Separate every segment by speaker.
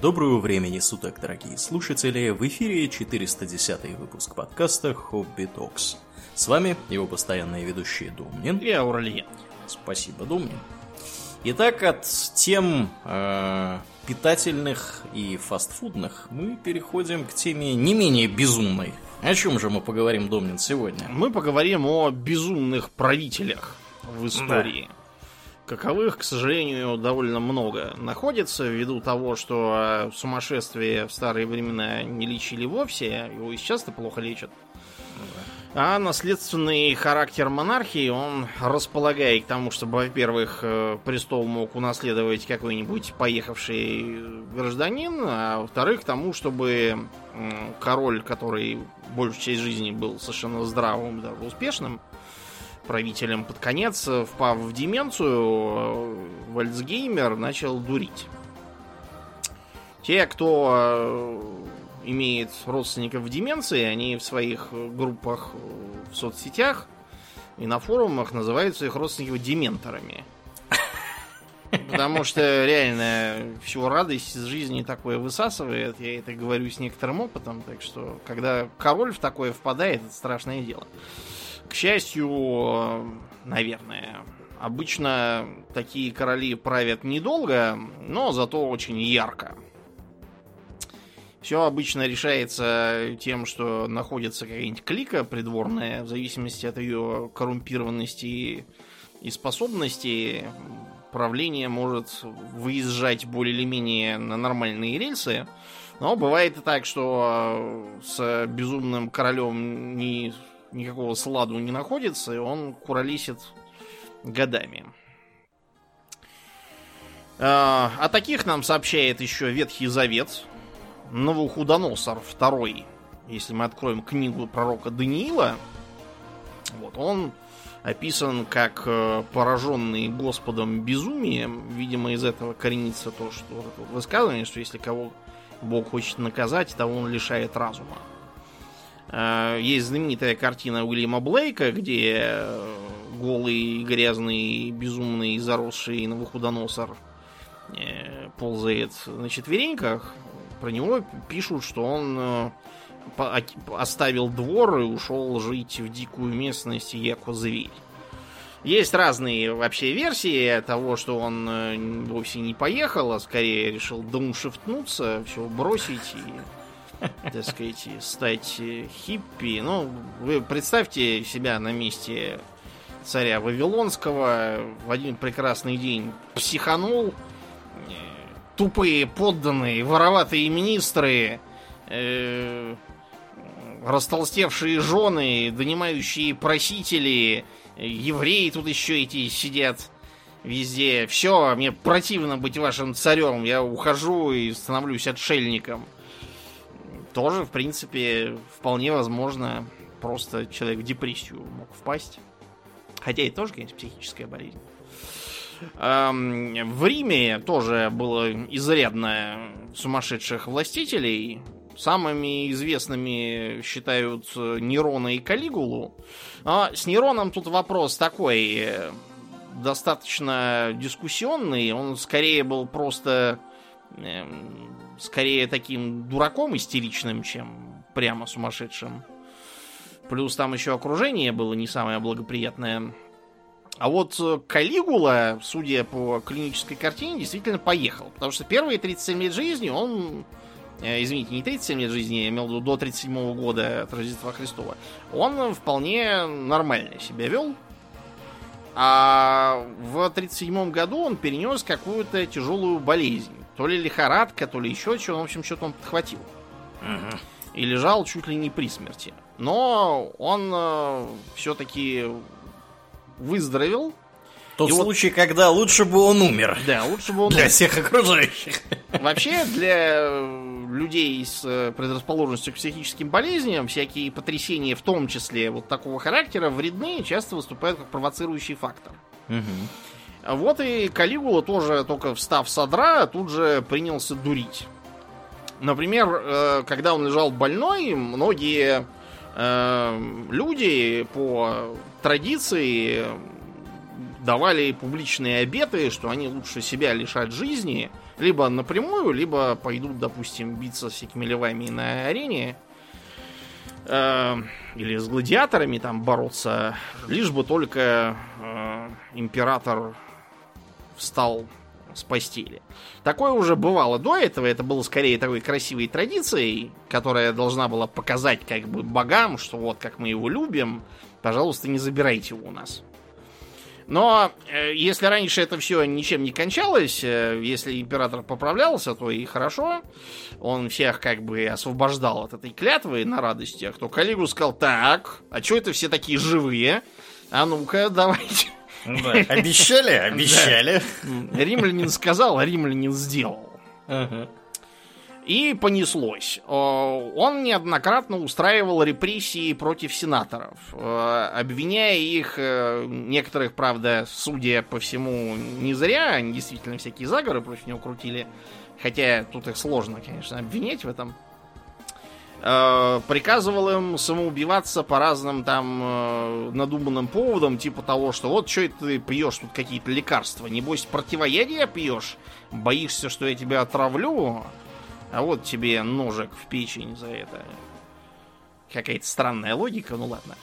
Speaker 1: Доброго времени суток, дорогие слушатели! В эфире 410 выпуск подкаста «Хобби Токс». С вами его постоянные ведущие Думнин
Speaker 2: и Аурлиен.
Speaker 1: Спасибо, Думнин. Итак, от тем э, питательных и фастфудных мы переходим к теме не менее безумной. О чем же мы поговорим, Домнин, сегодня?
Speaker 2: Мы поговорим о безумных правителях в истории. Да каковых, к сожалению, довольно много находится, ввиду того, что сумасшествие в старые времена не лечили вовсе, его и сейчас-то плохо лечат. А наследственный характер монархии, он располагает к тому, чтобы, во-первых, э, престол мог унаследовать какой-нибудь поехавший гражданин, а во-вторых, к тому, чтобы король, который большую часть жизни был совершенно здравым, даже успешным, правителем под конец, впав в деменцию, Вальцгеймер начал дурить. Те, кто э, имеет родственников в деменции, они в своих группах в соцсетях и на форумах называют своих родственников дементорами. Потому что реально всю радость из жизни такое высасывает. Я это говорю с некоторым опытом. Так что, когда король в такое впадает, это страшное дело. К счастью, наверное, обычно такие короли правят недолго, но зато очень ярко. Все обычно решается тем, что находится какая-нибудь клика придворная, в зависимости от ее коррумпированности и способностей, правление может выезжать более или менее на нормальные рельсы. Но бывает и так, что с безумным королем не никакого сладу не находится, и он куролесит годами. А, о таких нам сообщает еще Ветхий Завет. Новохудоносор второй. Если мы откроем книгу пророка Даниила, вот он описан как э, пораженный Господом безумием. Видимо, из этого коренится то, что высказывание, что если кого Бог хочет наказать, того он лишает разума. Э, есть знаменитая картина Уильяма Блейка, где голый, грязный, безумный, заросший новохудоносор э, ползает на четвереньках. Про него пишут, что он э, оставил двор и ушел жить в дикую местность яко зверь. Есть разные вообще версии того, что он вовсе не поехал, а скорее решил дауншифтнуться, все бросить и так сказать, стать хиппи. Ну, вы представьте себя на месте царя Вавилонского. В один прекрасный день психанул, тупые подданные, вороватые министры, э, растолстевшие жены, донимающие просители, евреи тут еще эти сидят везде. Все, мне противно быть вашим царем, я ухожу и становлюсь отшельником тоже, в принципе, вполне возможно, просто человек в депрессию мог впасть. Хотя и тоже, конечно, психическая болезнь. В Риме тоже было изрядно сумасшедших властителей. Самыми известными считают Нерона и Калигулу. Но с Нероном тут вопрос такой, э, достаточно дискуссионный. Он скорее был просто эм, скорее таким дураком истеричным, чем прямо сумасшедшим. Плюс там еще окружение было не самое благоприятное. А вот э, Калигула, судя по клинической картине, действительно поехал. Потому что первые 37 лет жизни он... Э, извините, не 37 лет жизни, я имел в виду до 37 года от Рождества Христова. Он вполне нормально себя вел. А в 37 году он перенес какую-то тяжелую болезнь. То ли лихорадка, то ли еще что. В общем, что-то он подхватил. Угу. И лежал чуть ли не при смерти. Но он э, все-таки выздоровел.
Speaker 1: Тот и случай, вот... когда лучше бы он умер.
Speaker 2: Да, лучше бы он
Speaker 1: Для умер. всех окружающих.
Speaker 2: Вообще, для людей с э, предрасположенностью к психическим болезням, всякие потрясения, в том числе вот такого характера, вредны часто выступают как провоцирующий фактор. Угу. Вот и Калигула тоже, только встав с одра, тут же принялся дурить. Например, э, когда он лежал больной, многие э, люди по традиции давали публичные обеты, что они лучше себя лишат жизни, либо напрямую, либо пойдут, допустим, биться с всякими левами на арене, э, или с гладиаторами там бороться, лишь бы только э, император встал с постели. Такое уже бывало до этого, это было скорее такой красивой традицией, которая должна была показать как бы богам, что вот как мы его любим, пожалуйста, не забирайте его у нас. Но э, если раньше это все ничем не кончалось, э, если император поправлялся, то и хорошо. Он всех как бы освобождал от этой клятвы на радостях, то Калигу сказал, так, а что это все такие живые? А ну-ка, давайте.
Speaker 1: Да, обещали, обещали.
Speaker 2: Римлянин сказал, а римлянин сделал. И понеслось. Он неоднократно устраивал репрессии против сенаторов, э, обвиняя их, э, некоторых, правда, судя по всему, не зря, они действительно всякие заговоры против него крутили, хотя тут их сложно, конечно, обвинять в этом. Э, приказывал им самоубиваться по разным там надуманным поводам, типа того, что вот что это ты пьешь тут какие-то лекарства, небось противоядие пьешь, боишься, что я тебя отравлю, а вот тебе ножик в печень за это. Какая-то странная логика, ну ладно.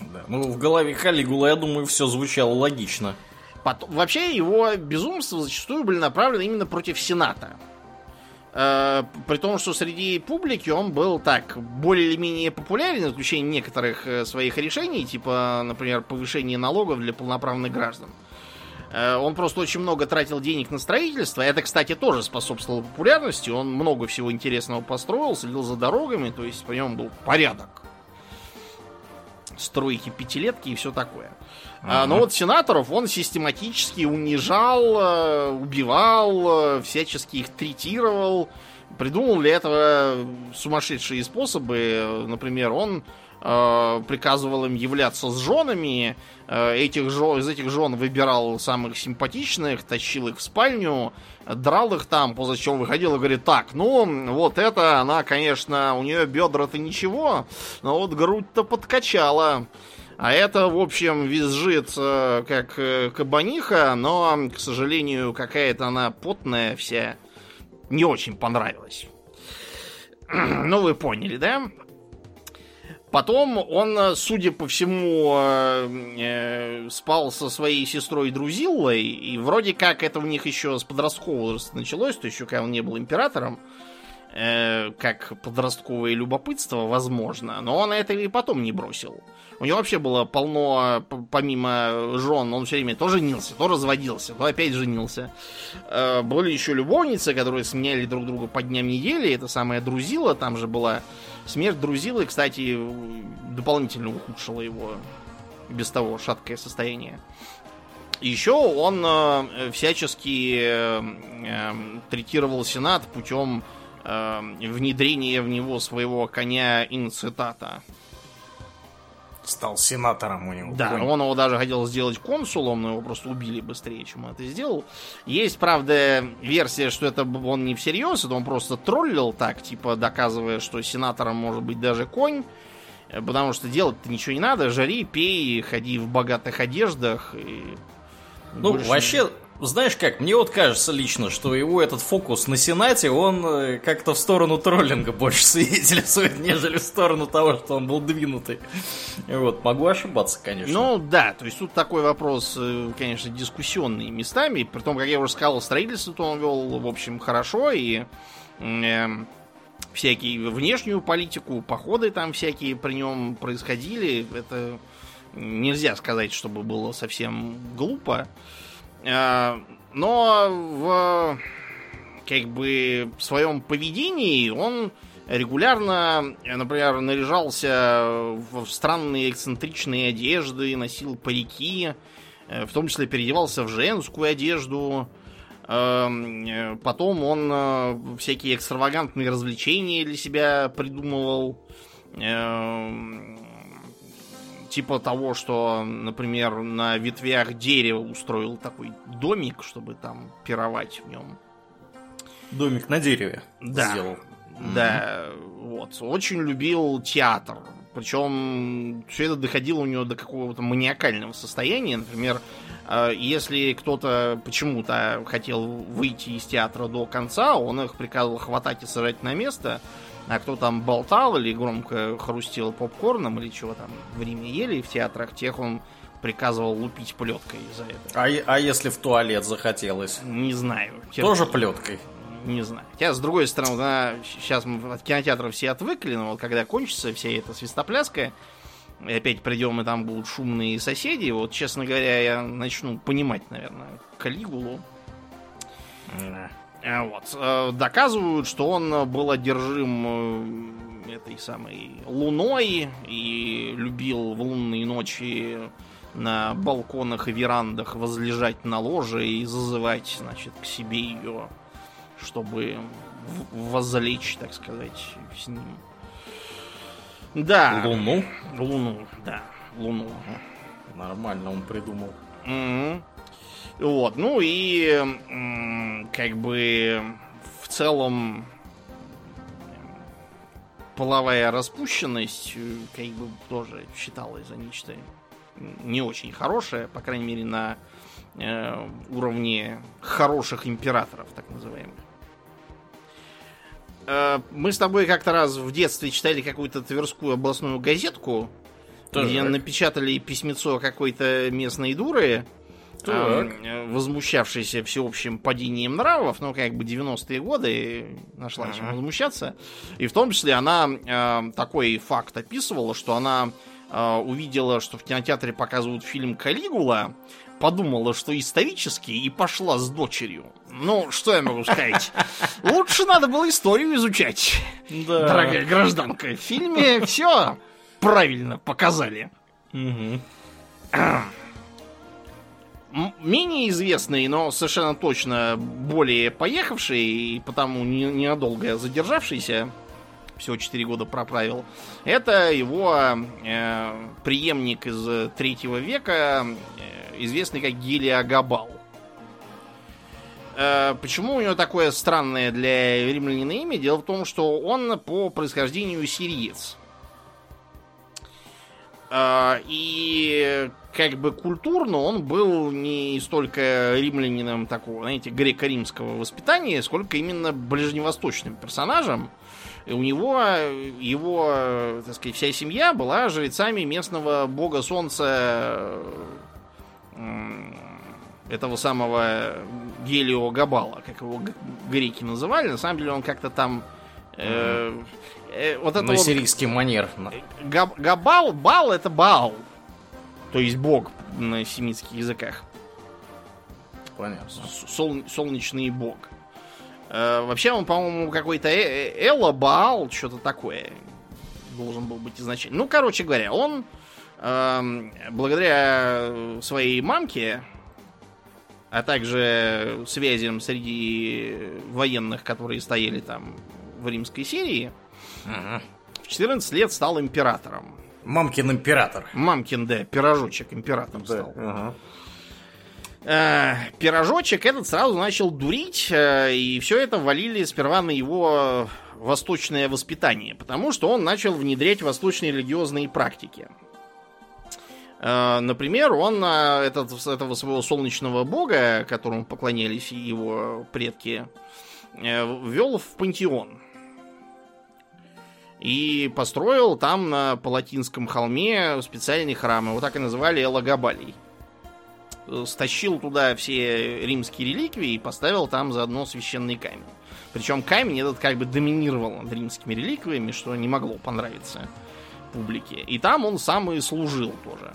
Speaker 1: Да. Ну, в голове Халигула, я думаю, все звучало логично.
Speaker 2: Потом, вообще, его безумства зачастую были направлены именно против Сената. Э, при том, что среди публики он был так, более или менее популярен, в исключение некоторых э, своих решений, типа, например, повышение налогов для полноправных граждан. Э, он просто очень много тратил денег на строительство. Это, кстати, тоже способствовало популярности. Он много всего интересного построил, следил за дорогами, то есть по нем был порядок. Стройки, пятилетки и все такое. Uh-huh. Но вот сенаторов он систематически унижал, э, убивал, э, всячески их третировал. Придумал для этого сумасшедшие способы. Например, он э, приказывал им являться с женами, э, этих жен, из этих жен выбирал самых симпатичных, тащил их в спальню, драл их там, после чего выходил и говорит, так, ну, вот это, она, конечно, у нее бедра-то ничего, но вот грудь-то подкачала. А это, в общем, визжит э, как э, кабаниха, но, к сожалению, какая-то она потная вся. Не очень понравилась. ну, вы поняли, да? Потом он, судя по всему, э, спал со своей сестрой Друзиллой, и вроде как это у них еще с подросткового началось, то еще когда он не был императором, как подростковое любопытство, возможно, но он это и потом не бросил. У него вообще было полно, помимо жен, он все время то женился, то разводился, то опять женился. Были еще любовницы, которые сменяли друг друга по дням недели, это самая Друзила там же была Смерть Друзилы, кстати, дополнительно ухудшила его без того шаткое состояние. Еще он э, всячески э, э, третировал Сенат путем э, внедрения в него своего коня инцитата
Speaker 1: стал сенатором у него.
Speaker 2: Да, Конь. он его даже хотел сделать консулом, но его просто убили быстрее, чем он это сделал. Есть, правда, версия, что это он не всерьез, это он просто троллил так, типа доказывая, что сенатором может быть даже конь. Э, потому что делать-то ничего не надо, жари, пей, ходи в богатых одеждах. И
Speaker 1: ну, больше... вообще, знаешь как, мне вот кажется лично, что его этот фокус на Сенате, он э, как-то в сторону троллинга больше свидетельствует, нежели в сторону того, что он был двинутый. Вот, могу ошибаться, конечно.
Speaker 2: Ну да, то есть тут такой вопрос, э, конечно, дискуссионный местами. При том, как я уже сказал, строительство то он вел, в общем, хорошо, и э, всякие внешнюю политику, походы там всякие при нем происходили. Это нельзя сказать, чтобы было совсем глупо. Но в как бы своем поведении он регулярно, например, наряжался в странные эксцентричные одежды, носил парики, э, в том числе переодевался в женскую одежду. Э, потом он всякие экстравагантные развлечения для себя придумывал типа того, что, например, на ветвях дерева устроил такой домик, чтобы там пировать в нем.
Speaker 1: Домик на дереве
Speaker 2: да. сделал. Да, mm-hmm. вот. Очень любил театр. Причем все это доходило у него до какого-то маниакального состояния. Например, э, если кто-то почему-то хотел выйти из театра до конца, он их приказывал хватать и сажать на место, а кто там болтал или громко хрустел попкорном или чего там в Риме ели в театрах, тех он приказывал лупить плеткой за это.
Speaker 1: А, а если в туалет захотелось?
Speaker 2: Не знаю.
Speaker 1: Тоже плеткой?
Speaker 2: Не знаю. Хотя, с другой стороны, да, сейчас мы от кинотеатров все отвыкли, но вот когда кончится вся эта свистопляска, и опять придем, и там будут шумные соседи, вот, честно говоря, я начну понимать, наверное, Калигулу. А, Вот. Э, Доказывают, что он был одержим э, этой самой луной и любил в лунные ночи на балконах и верандах возлежать на ложе и зазывать, значит, к себе ее, чтобы возлечь, так сказать, с ним. Да.
Speaker 1: Луну?
Speaker 2: Луну, да. Луну.
Speaker 1: Нормально он придумал.
Speaker 2: Мгм. Вот, ну и как бы в целом половая распущенность э, как бы тоже считалась за нечто не очень хорошее, по крайней мере на э, уровне хороших императоров, так называемых. Э, Мы с тобой как-то раз в детстве читали какую-то Тверскую областную газетку, где
Speaker 1: Так.
Speaker 2: напечатали письмецо какой-то местной дуры,
Speaker 1: Так.
Speaker 2: э, возмущавшейся всеобщим падением нравов, ну, как бы 90-е годы нашла чем возмущаться. И в том числе она э, такой факт описывала, что она э, увидела, что в кинотеатре показывают фильм «Калигула», подумала, что исторический, и пошла с дочерью. Ну, что я могу сказать? Лучше надо было историю изучать,
Speaker 1: Да.
Speaker 2: дорогая гражданка. В фильме все правильно показали.
Speaker 1: Мгм.
Speaker 2: Менее известный, но совершенно точно более поехавший и потому не- ненадолго задержавшийся, всего 4 года проправил, это его э, преемник из третьего века, э, известный как Гелиогабал. Э, почему у него такое странное для римлянина имя? Дело в том, что он по происхождению сириец. А, И как бы культурно он был не столько римлянином такого, знаете, греко-римского воспитания, сколько именно ближневосточным персонажем. И у него, его, так сказать, вся семья была жрецами местного бога солнца этого самого Гелио Габала, как его греки называли. На самом деле он как-то там... э, э, вот это
Speaker 1: На
Speaker 2: вот-
Speaker 1: сирийский манер.
Speaker 2: Габ- Габал, Бал это Баал. То есть бог на семитских языках.
Speaker 1: Понятно.
Speaker 2: Сол- солнечный бог. Э, вообще он, по-моему, какой-то э- э- Элла Баал, что-то такое должен был быть изначально. Ну, короче говоря, он эм, благодаря своей мамке, а также связям среди военных, которые стояли там в римской серии,
Speaker 1: Мгм.
Speaker 2: в 14 лет стал императором.
Speaker 1: Мамкин император.
Speaker 2: Мамкин, да, пирожочек император стал.
Speaker 1: Ага.
Speaker 2: Э, пирожочек этот сразу начал дурить, э, и все это валили сперва на его восточное воспитание, потому что он начал внедрять восточные религиозные практики. Э, Например, он этот, этого своего солнечного бога, которому поклонялись его предки, ввел в пантеон. И построил там на Палатинском холме специальный храм. Его так и называли Элагабалий стащил туда все римские реликвии и поставил там заодно священный камень. Причем камень этот как бы доминировал над римскими реликвиями, что не могло понравиться публике. И там он сам и служил тоже.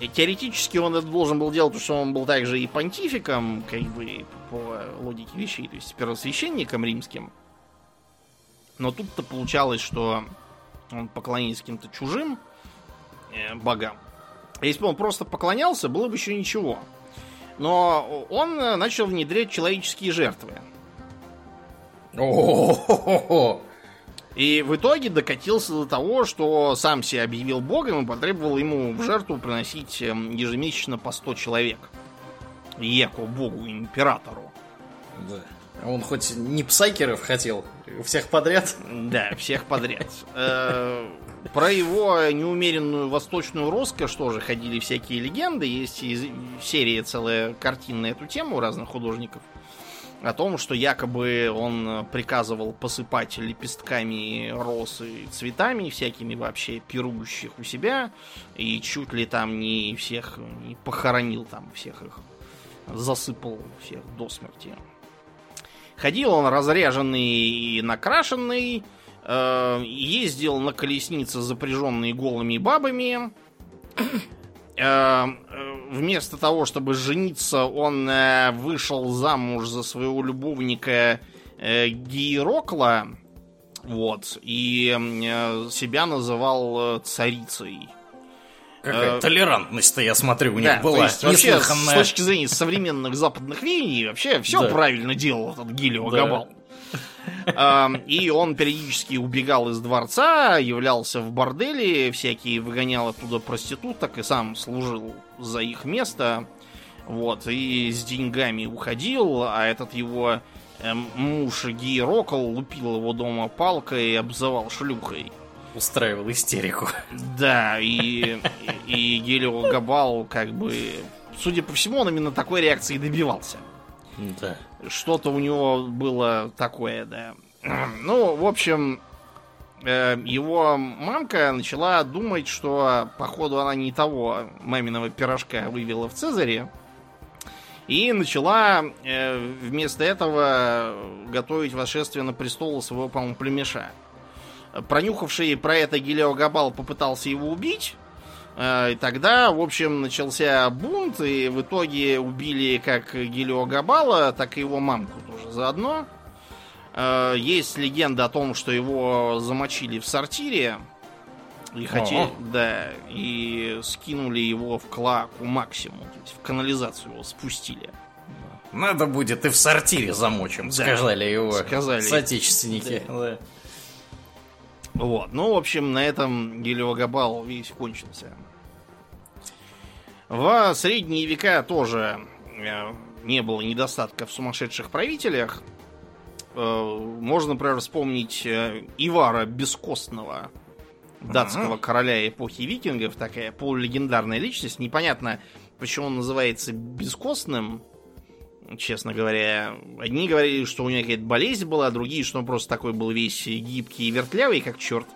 Speaker 2: И теоретически он это должен был делать, потому что он был также и понтификом, как бы по логике вещей, то есть первосвященником римским. Но тут-то получалось, что он поклонился каким-то чужим э, богам. Если бы он просто поклонялся, было бы еще ничего. Но он э, начал внедрять человеческие жертвы.
Speaker 1: О-хо-хо-хо.
Speaker 2: И в итоге докатился до того, что сам себя объявил богом и потребовал ему в жертву приносить эм, ежемесячно по 100 человек. Еко богу, императору.
Speaker 1: Да. Он хоть не псайкеров хотел, всех подряд?
Speaker 2: Да, всех подряд. Э, про его неумеренную восточную роскошь тоже ходили всякие легенды. Есть серия целая картин на эту тему разных художников. О том, что якобы он приказывал посыпать лепестками роз и цветами всякими вообще пирующих у себя. И чуть ли там не всех не похоронил там всех их. Засыпал всех до смерти. Ходил он разряженный и накрашенный, э, ездил на колеснице, запряженной голыми бабами. Э, вместо того, чтобы жениться, он э, вышел замуж за своего любовника э, Гейрокла. Вот. И э, себя называл э, царицей.
Speaker 1: Какая э, толерантность-то, я смотрю, у них
Speaker 2: да,
Speaker 1: была.
Speaker 2: есть, вообще, с точки зрения современных западных веяний, вообще все да. правильно делал этот Гилио да. Габал. И он периодически убегал из дворца, являлся в борделе, всякие выгонял оттуда проституток и сам служил за их место. Вот, и с деньгами уходил, а этот его эм, муж Рокл лупил его дома палкой и обзывал шлюхой
Speaker 1: устраивал истерику.
Speaker 2: Да, и, и, и Гелио Габал, как бы, судя по всему, он именно такой реакции добивался.
Speaker 1: Да.
Speaker 2: Что-то у него было такое, да. Ну, в общем, э, его мамка начала думать, что, походу, она не того маминого пирожка вывела в Цезаре. И начала э, вместо этого готовить восшествие на престол своего, по-моему, племеша. Пронюхавший про это Гелио Габал попытался его убить. Э, и тогда, в общем, начался бунт, и в итоге убили как Гелио Габала, так и его мамку тоже заодно. Э, есть легенда о том, что его замочили в сортире. И хотели, да, и скинули его в клаку максимум, то есть в канализацию его спустили.
Speaker 1: Надо будет и в сортире замочим, да, сказали его сказали. соотечественники. Да. Да.
Speaker 2: Вот. Ну, в общем, на этом Гелиогабал весь кончился. В средние века тоже э, не было недостатка в сумасшедших правителях. Э, можно, например, вспомнить э, Ивара Бескостного, датского короля эпохи викингов, такая полулегендарная личность. Непонятно, почему он называется бескостным честно говоря. Одни говорили, что у него какая-то болезнь была, другие, что он просто такой был весь гибкий и вертлявый, как черт.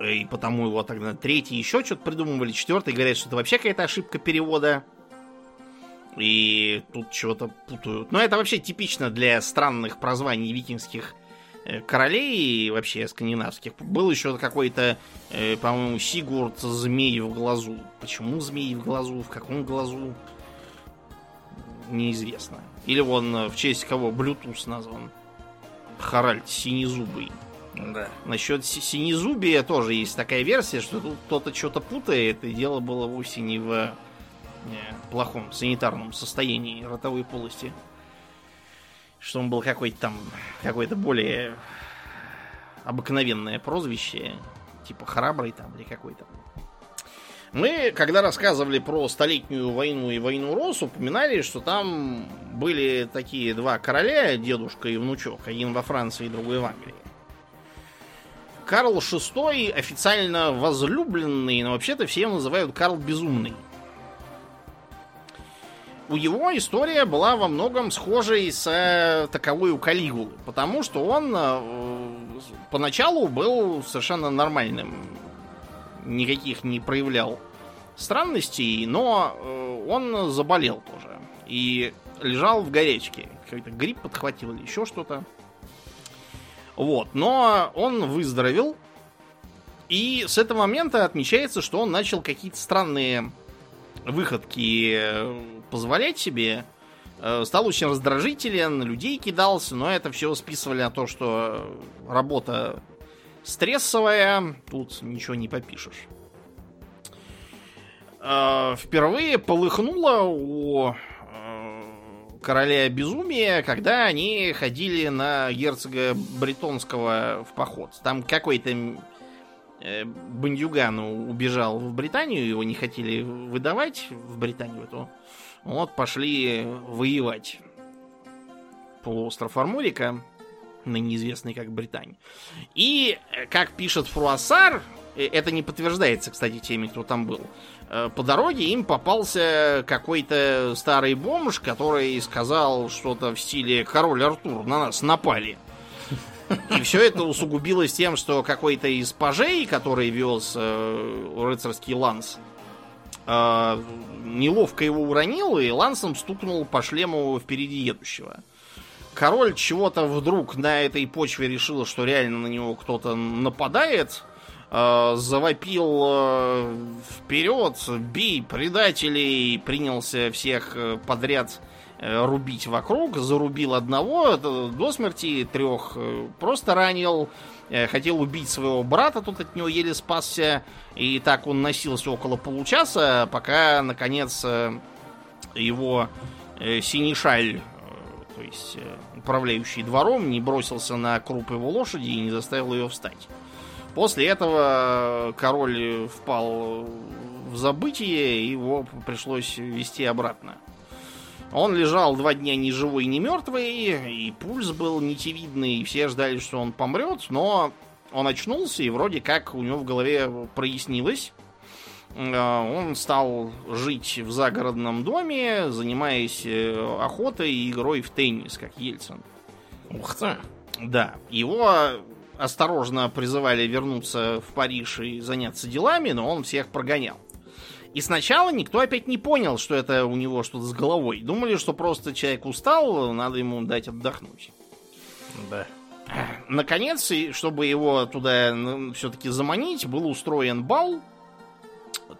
Speaker 2: И потому его тогда третий еще что-то придумывали, четвертый говорят, что это вообще какая-то ошибка перевода. И тут чего-то путают. Но это вообще типично для странных прозваний викингских э, королей и вообще скандинавских. Был еще какой-то, э, по-моему, Сигурд змей в глазу. Почему змей в глазу? В каком глазу? Неизвестно. Или он э, в честь кого Bluetooth назван. Харальд Синезубый. Да. Насчет синезубия тоже есть такая версия, что тут кто-то что-то путает, и дело было вовсе не в э, плохом санитарном состоянии ротовой полости. Что он был какой-то там, какое-то более обыкновенное прозвище, типа храбрый там или какой-то. Мы, когда рассказывали про Столетнюю войну и войну Рос, упоминали, что там были такие два короля, дедушка и внучок, один во Франции, другой в Англии. Карл VI официально возлюбленный, но вообще-то все его называют Карл Безумный. У его история была во многом схожей с э, таковой у Калигулы, потому что он э, поначалу был совершенно нормальным никаких не проявлял странностей, но э, он заболел тоже. И лежал в горячке. Какой-то грипп подхватил или еще что-то. Вот. Но он выздоровел. И с этого момента отмечается, что он начал какие-то странные выходки э, позволять себе. Э, стал очень раздражителен, людей кидался, но это все списывали на то, что работа стрессовая. Тут ничего не попишешь. Э, впервые полыхнуло у э, короля безумия, когда они ходили на герцога Бретонского в поход. Там какой-то э, бандюган убежал в Британию, его не хотели выдавать в Британию, то вот пошли воевать. полуостров Арморика, на неизвестный как Британь. И, э, как пишет Фруассар, э, это не подтверждается, кстати, теми, кто там был, э, по дороге им попался какой-то старый бомж, который сказал что-то в стиле «Король Артур, на нас напали». И все это усугубилось тем, что какой-то из пажей, который вез э, рыцарский ланс, э, неловко его уронил и лансом стукнул по шлему впереди едущего. Король чего-то вдруг на этой почве решил, что реально на него кто-то нападает, э, завопил э, вперед, бей предателей, принялся всех э, подряд э, рубить вокруг, зарубил одного до смерти, трех э, просто ранил, э, хотел убить своего брата, тут от него еле спасся, и так он носился около получаса, пока, наконец, его синишаль, то есть управляющий двором, не бросился на круп его лошади и не заставил ее встать. После этого король впал в забытие, его пришлось вести обратно. Он лежал два дня ни живой, ни мертвый, и пульс был нитевидный, и все ждали, что он помрет, но он очнулся, и вроде как у него в голове прояснилось. Э, он стал жить в загородном доме, занимаясь э, охотой и игрой в теннис, как Ельцин.
Speaker 1: Ух ты!
Speaker 2: Да, его осторожно призывали вернуться в Париж и заняться делами, но он всех прогонял. И сначала никто опять не понял, что это у него что-то с головой. Думали, что просто человек устал, надо ему дать отдохнуть.
Speaker 1: Да.
Speaker 2: Наконец, чтобы его туда все-таки заманить, был устроен бал.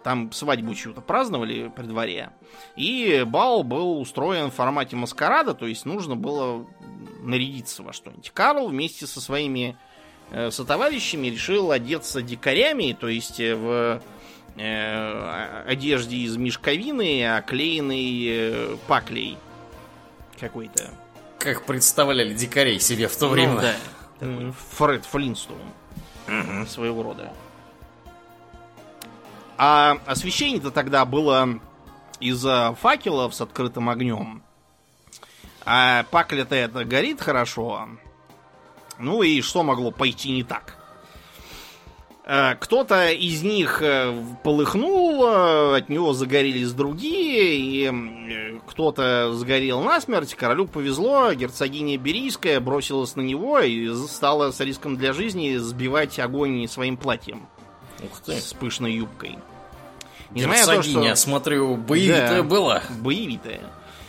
Speaker 2: Там свадьбу чью-то праздновали при дворе. И бал был устроен в формате маскарада, то есть нужно было нарядиться во что-нибудь. Карл вместе со своими э, сотоварищами решил одеться дикарями, то есть э, в э, одежде из мешковины, оклеенной э, паклей какой-то.
Speaker 1: Как представляли дикарей себе в то ну, время.
Speaker 2: Да. Фред Флинстоун. Угу. Своего рода. А освещение-то тогда было из-за факелов с открытым огнем. А пакля-то это горит хорошо. Ну и что могло пойти не так? Э, кто-то из них э, полыхнул, э, от него загорелись другие, и кто-то сгорел насмерть. Королю повезло, герцогиня Берийская бросилась на него и стала с риском для жизни сбивать огонь своим платьем.
Speaker 1: Ух ты.
Speaker 2: С пышной юбкой.
Speaker 1: Несмотря на то, что... смотрю, боевитая да, была.
Speaker 2: Боевитая.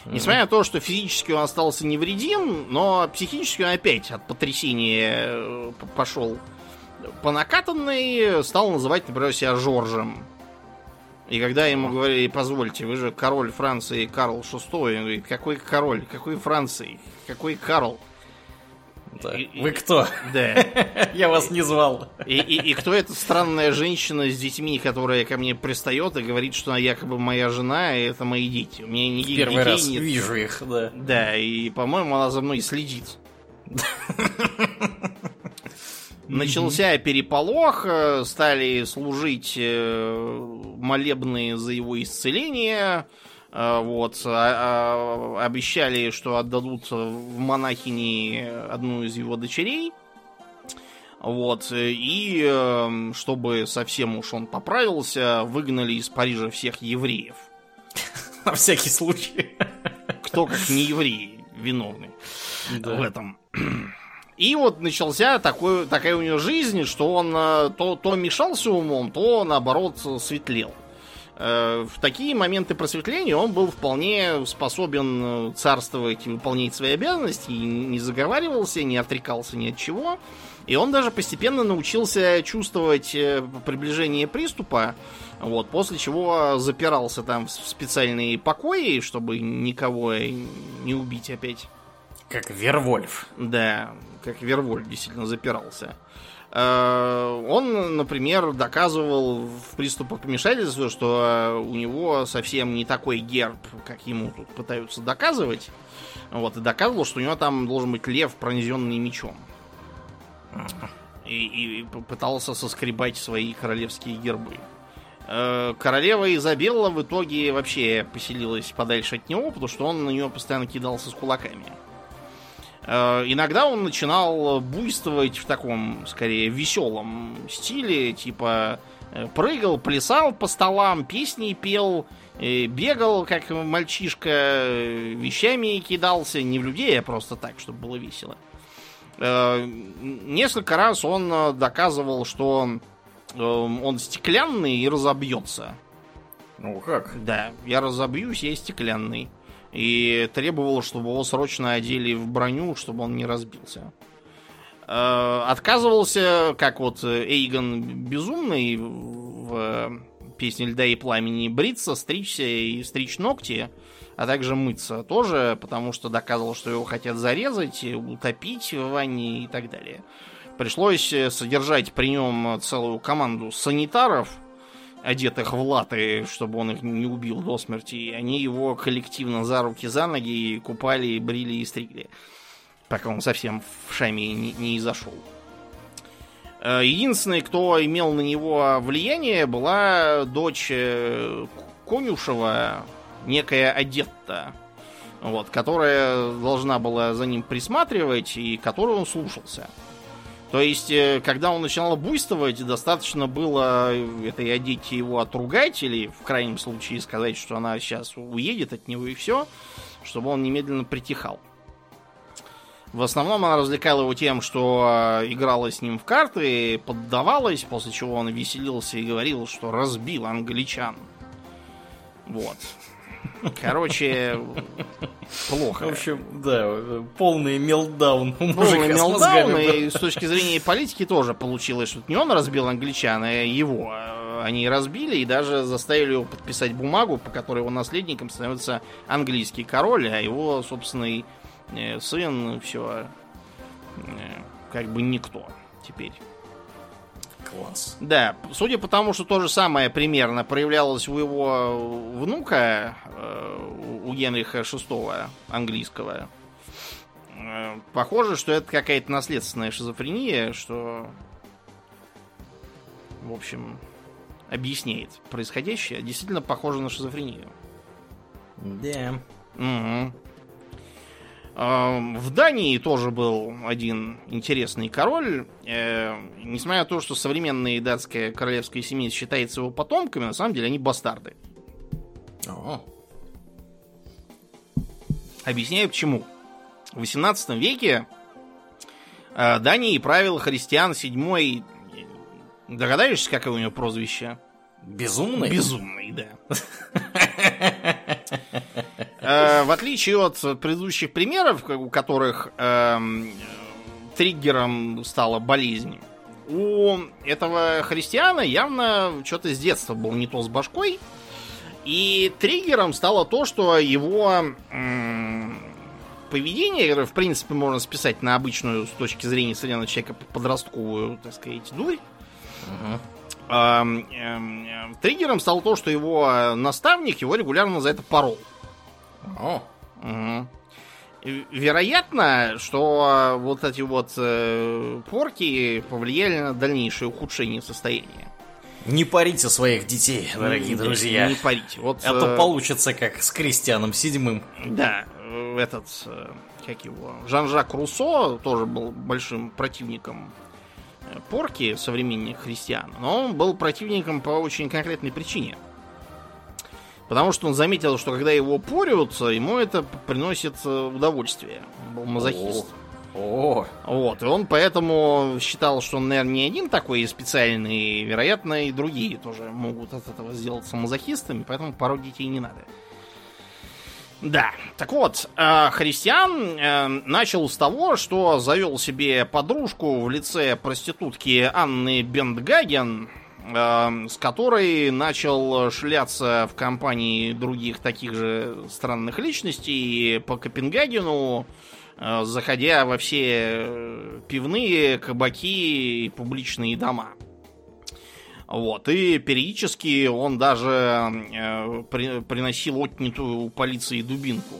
Speaker 2: Несмотря на то, что физически он остался невредим, но психически он опять от потрясения э, пошел по накатанной, стал называть, например, себя Жоржем. И когда ему говорили, позвольте, вы же король Франции Карл VI, он говорит, какой король, какой Франции, какой Карл?
Speaker 1: Да. И, Вы кто?
Speaker 2: Да.
Speaker 1: Я вас не звал.
Speaker 2: И, и, и кто эта странная женщина с детьми, которая ко мне пристает и говорит, что она якобы моя жена, и это мои дети. У меня никаких
Speaker 1: Первый
Speaker 2: детей
Speaker 1: раз
Speaker 2: нет.
Speaker 1: вижу их, да.
Speaker 2: Да, и, по-моему, она за мной следит. Начался переполох, э, стали служить э, молебные за его исцеление. Э, вот, а, а, обещали, что отдадут в монахини одну из его дочерей. Вот, и эм, чтобы совсем уж он поправился, выгнали из Парижа всех евреев.
Speaker 1: На всякий случай.
Speaker 2: Кто как не евреи виновны да. в этом. И вот начался такой, такая у него жизнь, что он э, то, то мешался умом, то наоборот светлел. Э, в такие моменты просветления он был вполне способен э, царствовать и выполнять свои обязанности, и не заговаривался, не отрекался ни от чего. И он даже постепенно научился чувствовать э, приближение приступа, вот, после чего запирался там в специальные покои, чтобы никого не убить опять.
Speaker 1: Как Вервольф.
Speaker 2: Да, как Вервольф действительно запирался. Э, он, например, доказывал в приступах помешательства, что у него совсем не такой герб, как ему тут пытаются доказывать. Вот, и доказывал, что у него там должен быть лев, пронзенный мечом. И, и пытался соскребать свои королевские гербы. Э, королева Изабелла в итоге вообще поселилась подальше от него, потому что он на нее постоянно кидался с кулаками. Э, иногда он начинал буйствовать в таком, скорее, веселом стиле, типа э, прыгал, плясал по столам, песни пел, э, бегал, как мальчишка, вещами кидался, не в людей, а просто так, чтобы было весело. Несколько раз он доказывал, что он стеклянный и разобьется.
Speaker 1: Ну как?
Speaker 2: Да, я разобьюсь, я стеклянный и требовал, чтобы его срочно одели в броню, чтобы он не разбился. Э, отказывался, как вот Эйгон Безумный в песне «Льда и пламени» бриться, стричься и стричь ногти, а также мыться тоже, потому что доказывал, что его хотят зарезать, утопить в ванне и так далее. Пришлось содержать при нем целую команду санитаров – одетых в латы, чтобы он их не убил до смерти. И они его коллективно за руки, за ноги купали, брили и стригли. Пока он совсем в шаме не, не изошел. Э, единственный, кто имел на него влияние, была дочь э, Конюшева, некая Адетта, вот, которая должна была за ним присматривать и которую он слушался. То есть, э, когда он начинал буйствовать, достаточно было этой одеть его отругать или, в крайнем случае, сказать, что она сейчас уедет от него и все, чтобы он немедленно притихал. В основном она развлекала его тем, что э, играла с ним в карты, поддавалась, после чего он веселился и говорил, что разбил англичан. Вот. Короче, плохо.
Speaker 1: В общем, да, полный мелдаун
Speaker 2: Полный мелдаун, и с точки зрения политики тоже получилось, что не он разбил англичан, а его. Они разбили и даже заставили его подписать бумагу, по которой его наследником становится английский король, а его собственный э, сын все э, как бы никто теперь.
Speaker 1: Класс.
Speaker 2: Да, судя по тому, что то же самое примерно проявлялось у его внука, э, у Генриха VI английского, э, похоже, что это какая-то наследственная шизофрения, что, в общем, объясняет происходящее. Действительно похоже на шизофрению.
Speaker 1: Да.
Speaker 2: Угу. В Дании тоже был один интересный король. Э, несмотря на то, что современная датская королевская семья считается его потомками, на самом деле они бастарды. О. Объясняю почему. В 18 веке э, Данией правил христиан седьмой... Догадаешься, какое у него прозвище?
Speaker 1: Безумный?
Speaker 2: Безумный, да. Э, в отличие от предыдущих примеров, у которых эм, триггером стала болезнь, у этого христиана явно что-то с детства был не то с башкой. И триггером стало то, что его поведение, которое, в принципе, можно списать на обычную, с точки зрения современного человека, подростковую, так сказать, дурь. Эм, эм, триггером стало то, что его наставник его регулярно за это порол. О. Угу. Вероятно, что вот эти вот э, порки повлияли на дальнейшее ухудшение состояния.
Speaker 1: Не парите своих детей, дорогие не, друзья.
Speaker 2: Не, парите. Вот,
Speaker 1: а то э, получится как с Кристианом седьмым.
Speaker 2: Да, э, этот, э, как его, Жан-Жак Руссо тоже был большим противником э, порки современных христиан, но он был противником по очень конкретной причине. Потому что он заметил, что когда его порют, ему это приносит э, удовольствие. Он был мазохист.
Speaker 1: О.
Speaker 2: Вот, и он поэтому считал, что он, наверное, не один такой специальный, вероятно, и другие тоже могут от этого сделаться мазохистами, поэтому пороть детей не надо. Да, так вот, э, христиан э, начал с того, что завел себе подружку в лице проститутки Анны Бендгаген, Эм, с которой начал шляться в компании других таких же странных личностей по Копенгагену, э, заходя во все пивные, кабаки и публичные дома. Вот, и периодически он даже э, при, приносил отнятую у полиции дубинку.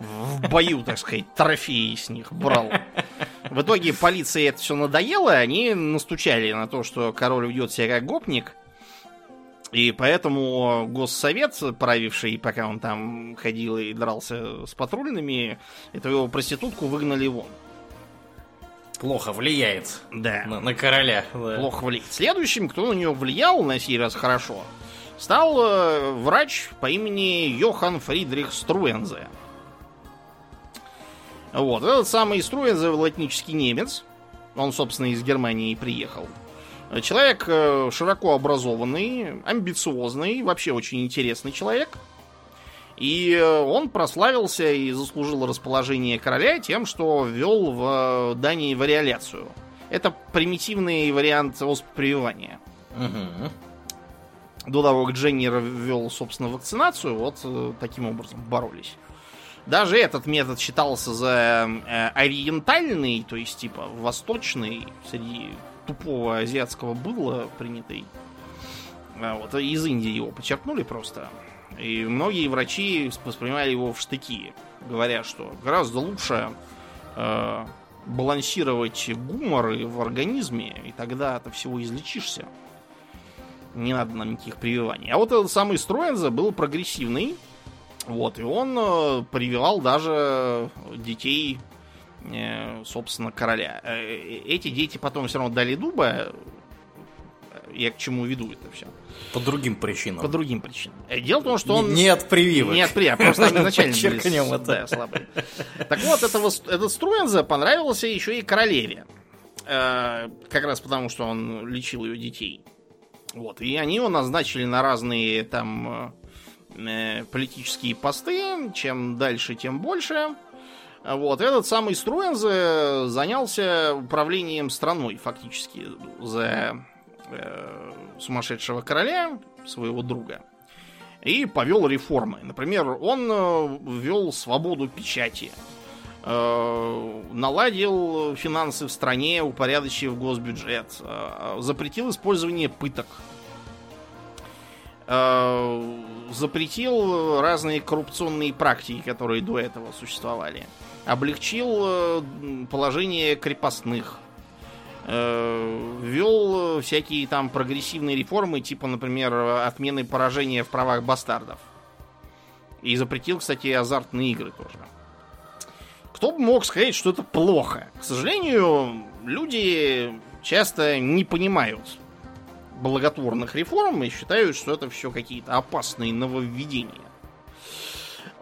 Speaker 2: В бою, так сказать, трофеи с них брал. В итоге полиции это все надоело, они настучали на то, что король ведет себя как гопник. И поэтому Госсовет, правивший, пока он там ходил и дрался с патрульными, эту его проститутку выгнали вон.
Speaker 1: Плохо влияет
Speaker 2: Да.
Speaker 1: на, на короля. да.
Speaker 2: Плохо влияет. Следующим, кто на нее влиял на сей раз хорошо, стал э, врач по имени Йохан Фридрих Струензе. Вот, этот самый Струензе латнический немец. Он, собственно, из Германии приехал. Человек э, широко образованный, амбициозный, вообще очень интересный человек. И э, он прославился и заслужил расположение короля тем, что ввел в э, Дании вариоляцию. Это примитивный вариант оспопрививания.
Speaker 1: Мгм.
Speaker 2: До того, как Дженнер ввел, собственно, вакцинацию, вот э, таким образом боролись. Даже этот метод считался за ориентальный, то есть типа восточный, среди тупого азиатского быдла принятый. А вот из Индии его почерпнули просто. И многие врачи воспринимали его в штыки, говоря, что гораздо лучше э, балансировать гуморы в организме, и тогда от всего излечишься. Не надо нам никаких прививаний. А вот этот самый Строензе был прогрессивный. Вот, и он э, прививал даже детей, э, собственно, короля. Э, э, Эти дети потом все равно дали дуба. Я к чему веду это все?
Speaker 1: По другим причинам.
Speaker 2: По другим причинам. Э, Дело в том, что он...
Speaker 1: Не от прививок.
Speaker 2: Не от прививок, просто они изначально были
Speaker 1: это.
Speaker 2: да, слабые. Так вот, этого, этот Струензе понравился еще и королеве. Э, Как раз потому, что он лечил ее детей. Вот. И они его назначили на разные там э, политические посты. Чем дальше, тем больше. Вот. Этот самый Струензе занялся управлением страной фактически за э, сумасшедшего короля, своего друга и повел реформы. Например, он э, ввел свободу печати, э, наладил финансы в стране, упорядочив госбюджет, запретил использование пыток, запретил разные коррупционные практики, которые до этого существовали, облегчил положение крепостных, ввел всякие там прогрессивные реформы, типа, например, отмены поражения в правах бастардов. И запретил, кстати, азартные игры тоже. Кто бы мог сказать, что это плохо? К сожалению, люди часто не понимают благотворных реформ и считают, что это все какие-то опасные нововведения.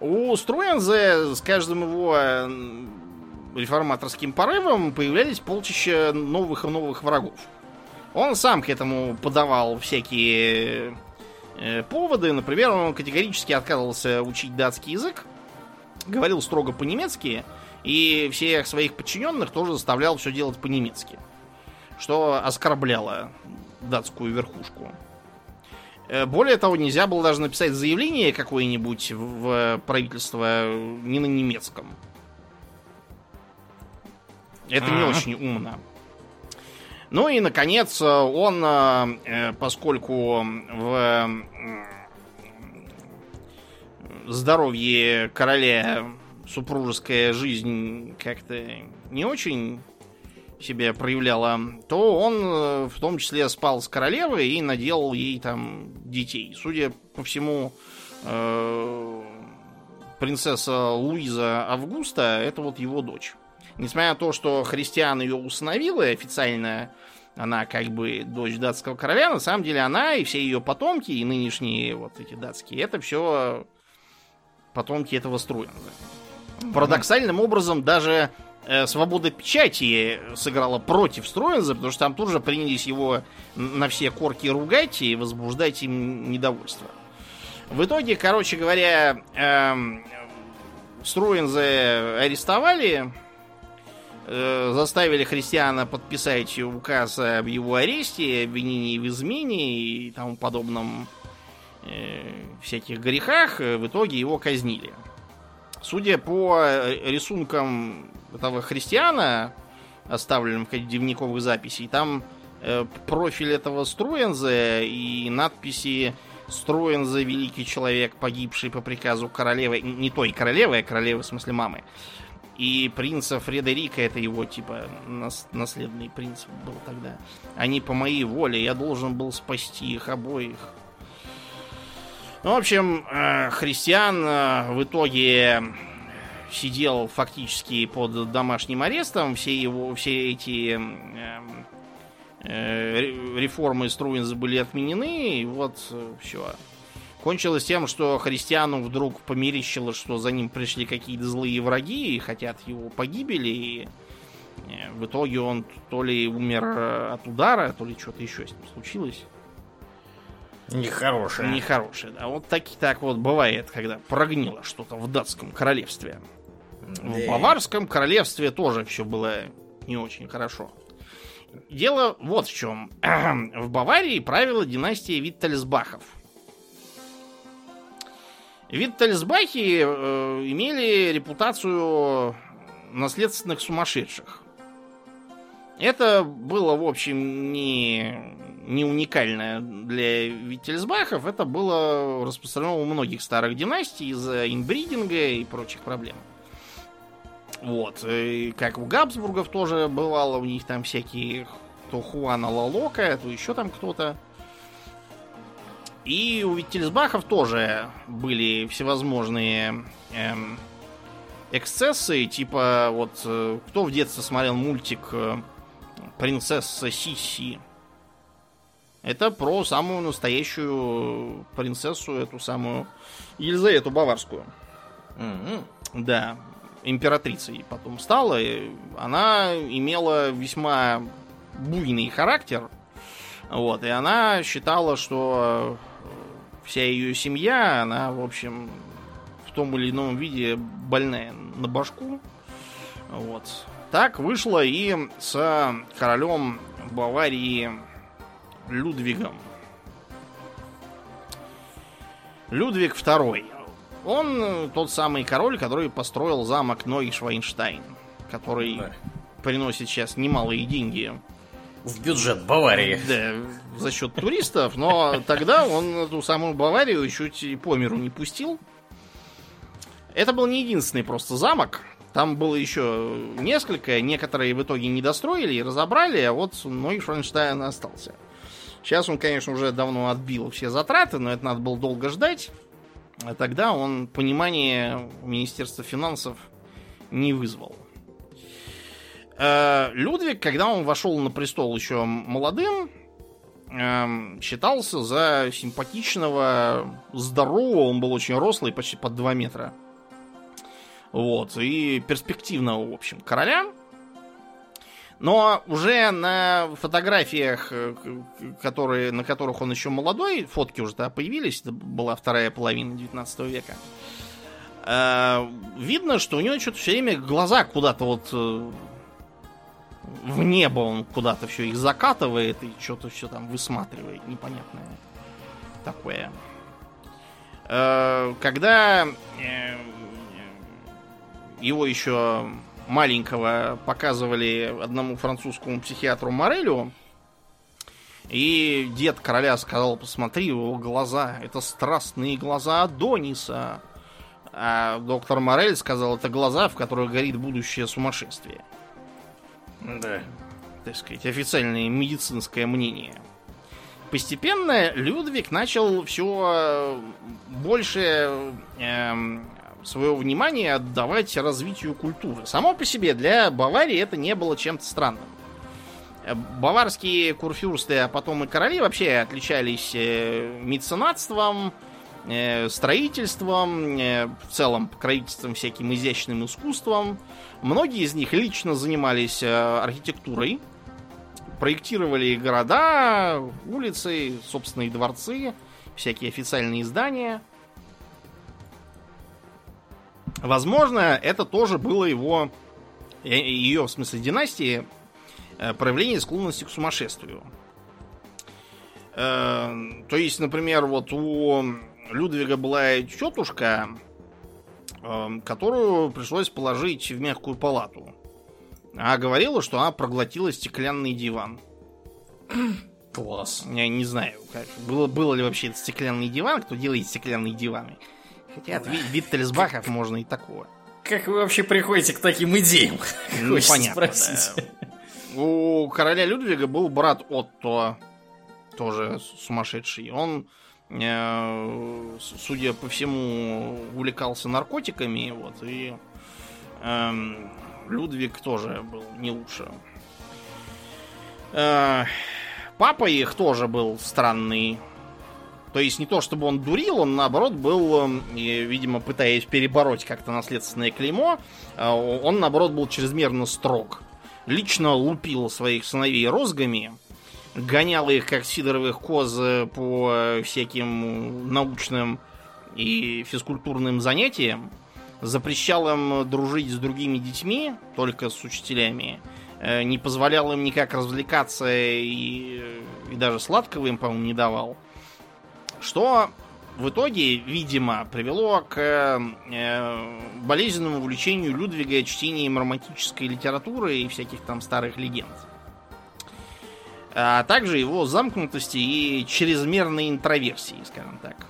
Speaker 2: У Струензе с каждым его э, реформаторским порывом появлялись полчища новых и новых врагов. Он сам к этому подавал всякие э, поводы. Например, он категорически отказывался учить датский язык, говорил строго по-немецки, и всех своих подчиненных тоже заставлял все делать по-немецки, что оскорбляло датскую верхушку. Э, Более того, нельзя было даже написать заявление какое-нибудь в правительство не на немецком. Это не
Speaker 1: Ага.
Speaker 2: очень умно. Ну и, наконец, он, э, поскольку в здоровье короля супружеская жизнь как-то не очень себя проявляла, то он э, в том числе спал с королевой и наделал ей там детей. Судя по всему, э, принцесса Луиза Августа это вот его дочь. Несмотря на то, что христиан ее усыновила и официально она как бы дочь датского короля, на самом деле она и все ее потомки, и нынешние вот эти датские, это все потомки этого Струенза. Парадоксальным образом даже э, свобода печати сыграла против Струенза, потому что там тут же принялись его на все корки ругать и возбуждать им недовольство. В итоге, короче говоря, эм, Струензе арестовали, э, заставили христиана подписать указ об его аресте, обвинении в измене и тому подобном э, всяких грехах. Э, В итоге его казнили. Судя по э, рисункам этого христиана, оставленным в дневниковых записей, там э, профиль этого Струензе и надписи Струензе, великий человек, погибший по приказу королевы, не той королевы, а королевы в смысле мамы. И принца Фредерика, это его типа нас- наследный принц был тогда. Они по моей воле, я должен был спасти их обоих. Ну, в общем, э, христиан э, в итоге сидел фактически под домашним арестом. Все его, все эти э, реформы Струинза были отменены, и вот все. Кончилось тем, что христиану вдруг померещило, что за ним пришли какие-то злые враги и хотят его погибели, и в итоге он то ли умер от удара, то ли что-то еще с ним случилось.
Speaker 1: Нехорошее.
Speaker 2: Нехорошее, да. Вот так, так вот бывает, когда прогнило что-то в датском королевстве. В Баварском королевстве тоже все было не очень хорошо. Дело вот в чем. В Баварии правила династия Виттельсбахов. Виттельсбахи э, имели репутацию наследственных сумасшедших. Это было, в общем, не, не уникально для Виттельсбахов. Это было распространено у многих старых династий из-за инбридинга и прочих проблем. Вот. И как у Габсбургов тоже бывало, у них там всякие то Хуана Лалока, то еще там кто-то. И у Виттельсбахов тоже были всевозможные эм, эксцессы, типа вот э, кто в детстве смотрел мультик э, принцесса Сиси. Это про самую настоящую принцессу, эту самую Елизавету Баварскую. Mm-hmm. Да, императрицей потом стала. И она имела весьма буйный характер. Вот, и она считала, что вся ее семья, она, в общем, в том или ином виде больная на башку. Вот. Так вышло и с королем Баварии Людвигом. Людвиг II. Он тот самый король, который построил замок Нойшвайнштайн, который да. приносит сейчас немалые деньги.
Speaker 1: В бюджет Баварии.
Speaker 2: Да, за счет туристов, но тогда он эту самую Баварию чуть по миру не пустил. Это был не единственный просто замок. Там было еще несколько, некоторые в итоге не достроили и разобрали, а вот Ной Франштайн остался. Сейчас он, конечно, уже давно отбил все затраты, но это надо было долго ждать. А тогда он понимание Министерства финансов не вызвал. Э, Людвиг, когда он вошел на престол еще молодым, эм, считался за симпатичного, здорового, он был очень рослый, почти под 2 метра. Вот, и перспективного, в общем, короля. Но уже на фотографиях, э, которые, на которых он еще молодой, фотки уже да, появились, это была вторая половина 19 века, э, видно, что у него что-то все время глаза куда-то вот э, в небо он куда-то все их закатывает и что-то все там высматривает непонятное такое. Когда его еще маленького показывали одному французскому психиатру Морелю. И дед короля сказал, посмотри, его глаза, это страстные глаза Адониса. А доктор Морель сказал, это глаза, в которых горит будущее сумасшествие.
Speaker 1: Да.
Speaker 2: Так сказать, официальное медицинское мнение. Постепенно Людвиг начал все больше эм, своего внимания отдавать развитию культуры. Само по себе для Баварии это не было чем-то странным. Э, баварские курфюрсты, а потом и короли вообще отличались э, меценатством, э, строительством, в целом покровительством всяким изящным искусством. Многие из них лично занимались архитектурой, проектировали города, улицы, собственные дворцы, всякие официальные здания – Возможно, это тоже было его, э, ее, в смысле, династии, э, проявление склонности к сумасшествию. Э, то есть, например, вот у Людвига была тетушка, которую пришлось положить в мягкую палату. А говорила, что она проглотила стеклянный диван.
Speaker 1: Класс.
Speaker 2: Я не знаю, как, было, было ли вообще это стеклянный диван, кто делает стеклянные диваны. Хотя от Виттельсбахов можно и такого.
Speaker 1: Как вы вообще приходите к таким идеям?
Speaker 2: Ну, понятно. Да. У короля Людвига был брат Отто, тоже сумасшедший. Он судя по всему, увлекался наркотиками, вот, и э, Людвиг тоже был не лучше. Э, папа их тоже был странный. То есть не то, чтобы он дурил, он наоборот был, э, видимо, пытаясь перебороть как-то наследственное клеймо, э, он наоборот был чрезмерно строг. Лично лупил своих сыновей розгами, гонял их как сидоровых коз по всяким научным и физкультурным занятиям, запрещал им дружить с другими детьми, только с учителями, э, не позволял им никак развлекаться и, и даже сладкого им, по-моему, не давал. Что в итоге, видимо, привело к э, болезненному увлечению Людвига чтением романтической литературы и всяких там старых легенд. А также его замкнутости и чрезмерной интроверсии, скажем так.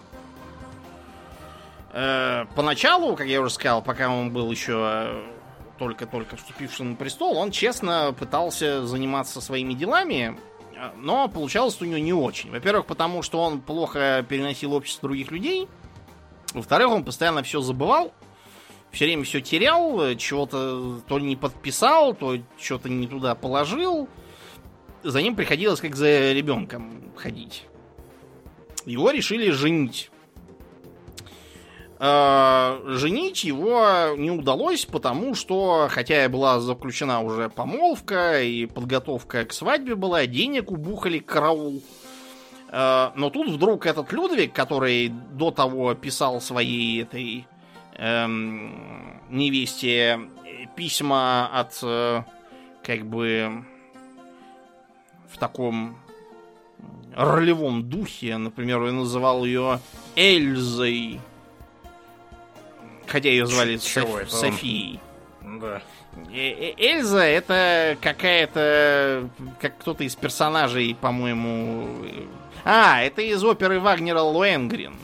Speaker 2: Э, поначалу, как я уже сказал, пока он был еще только-только вступившим на престол, он честно пытался заниматься своими делами, но получалось у него не очень. Во-первых, потому что он плохо переносил общество других людей. Во-вторых, он постоянно все забывал, все время все терял, чего-то то ли не подписал, то что-то не туда положил. За ним приходилось как за ребенком ходить. Его решили женить. Э, женить его не удалось, потому что, хотя и была заключена уже помолвка и подготовка к свадьбе была, денег убухали караул. Э, но тут вдруг этот Людвиг, который до того писал своей этой эм, невесте письма от э, как бы в таком ролевом духе, например, он называл ее Эльзой, Хотя ее звали Чего Соф... Софией. Да. Э, э, Эльза это какая-то... Как кто-то из персонажей, по-моему... А, это из оперы Вагнера Луэнгрин.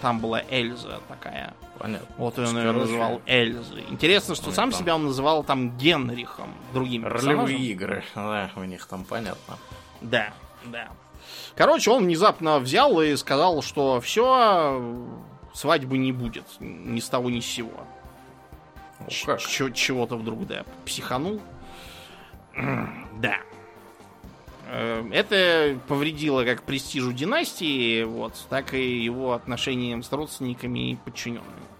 Speaker 2: Там была Эльза такая.
Speaker 1: Понятно.
Speaker 2: Вот он ее называл Эльзой. Интересно, что сам себя он называл там Генрихом, другими
Speaker 1: Ролевые игры, да, у них там понятно.
Speaker 2: Да, да. Короче, он внезапно взял и сказал, что все, свадьбы не будет. Ни с того, ни с сего. Чего-то вдруг, да, психанул. да. Э, это повредило как престижу династии, вот, так и его отношениям с родственниками и подчиненными.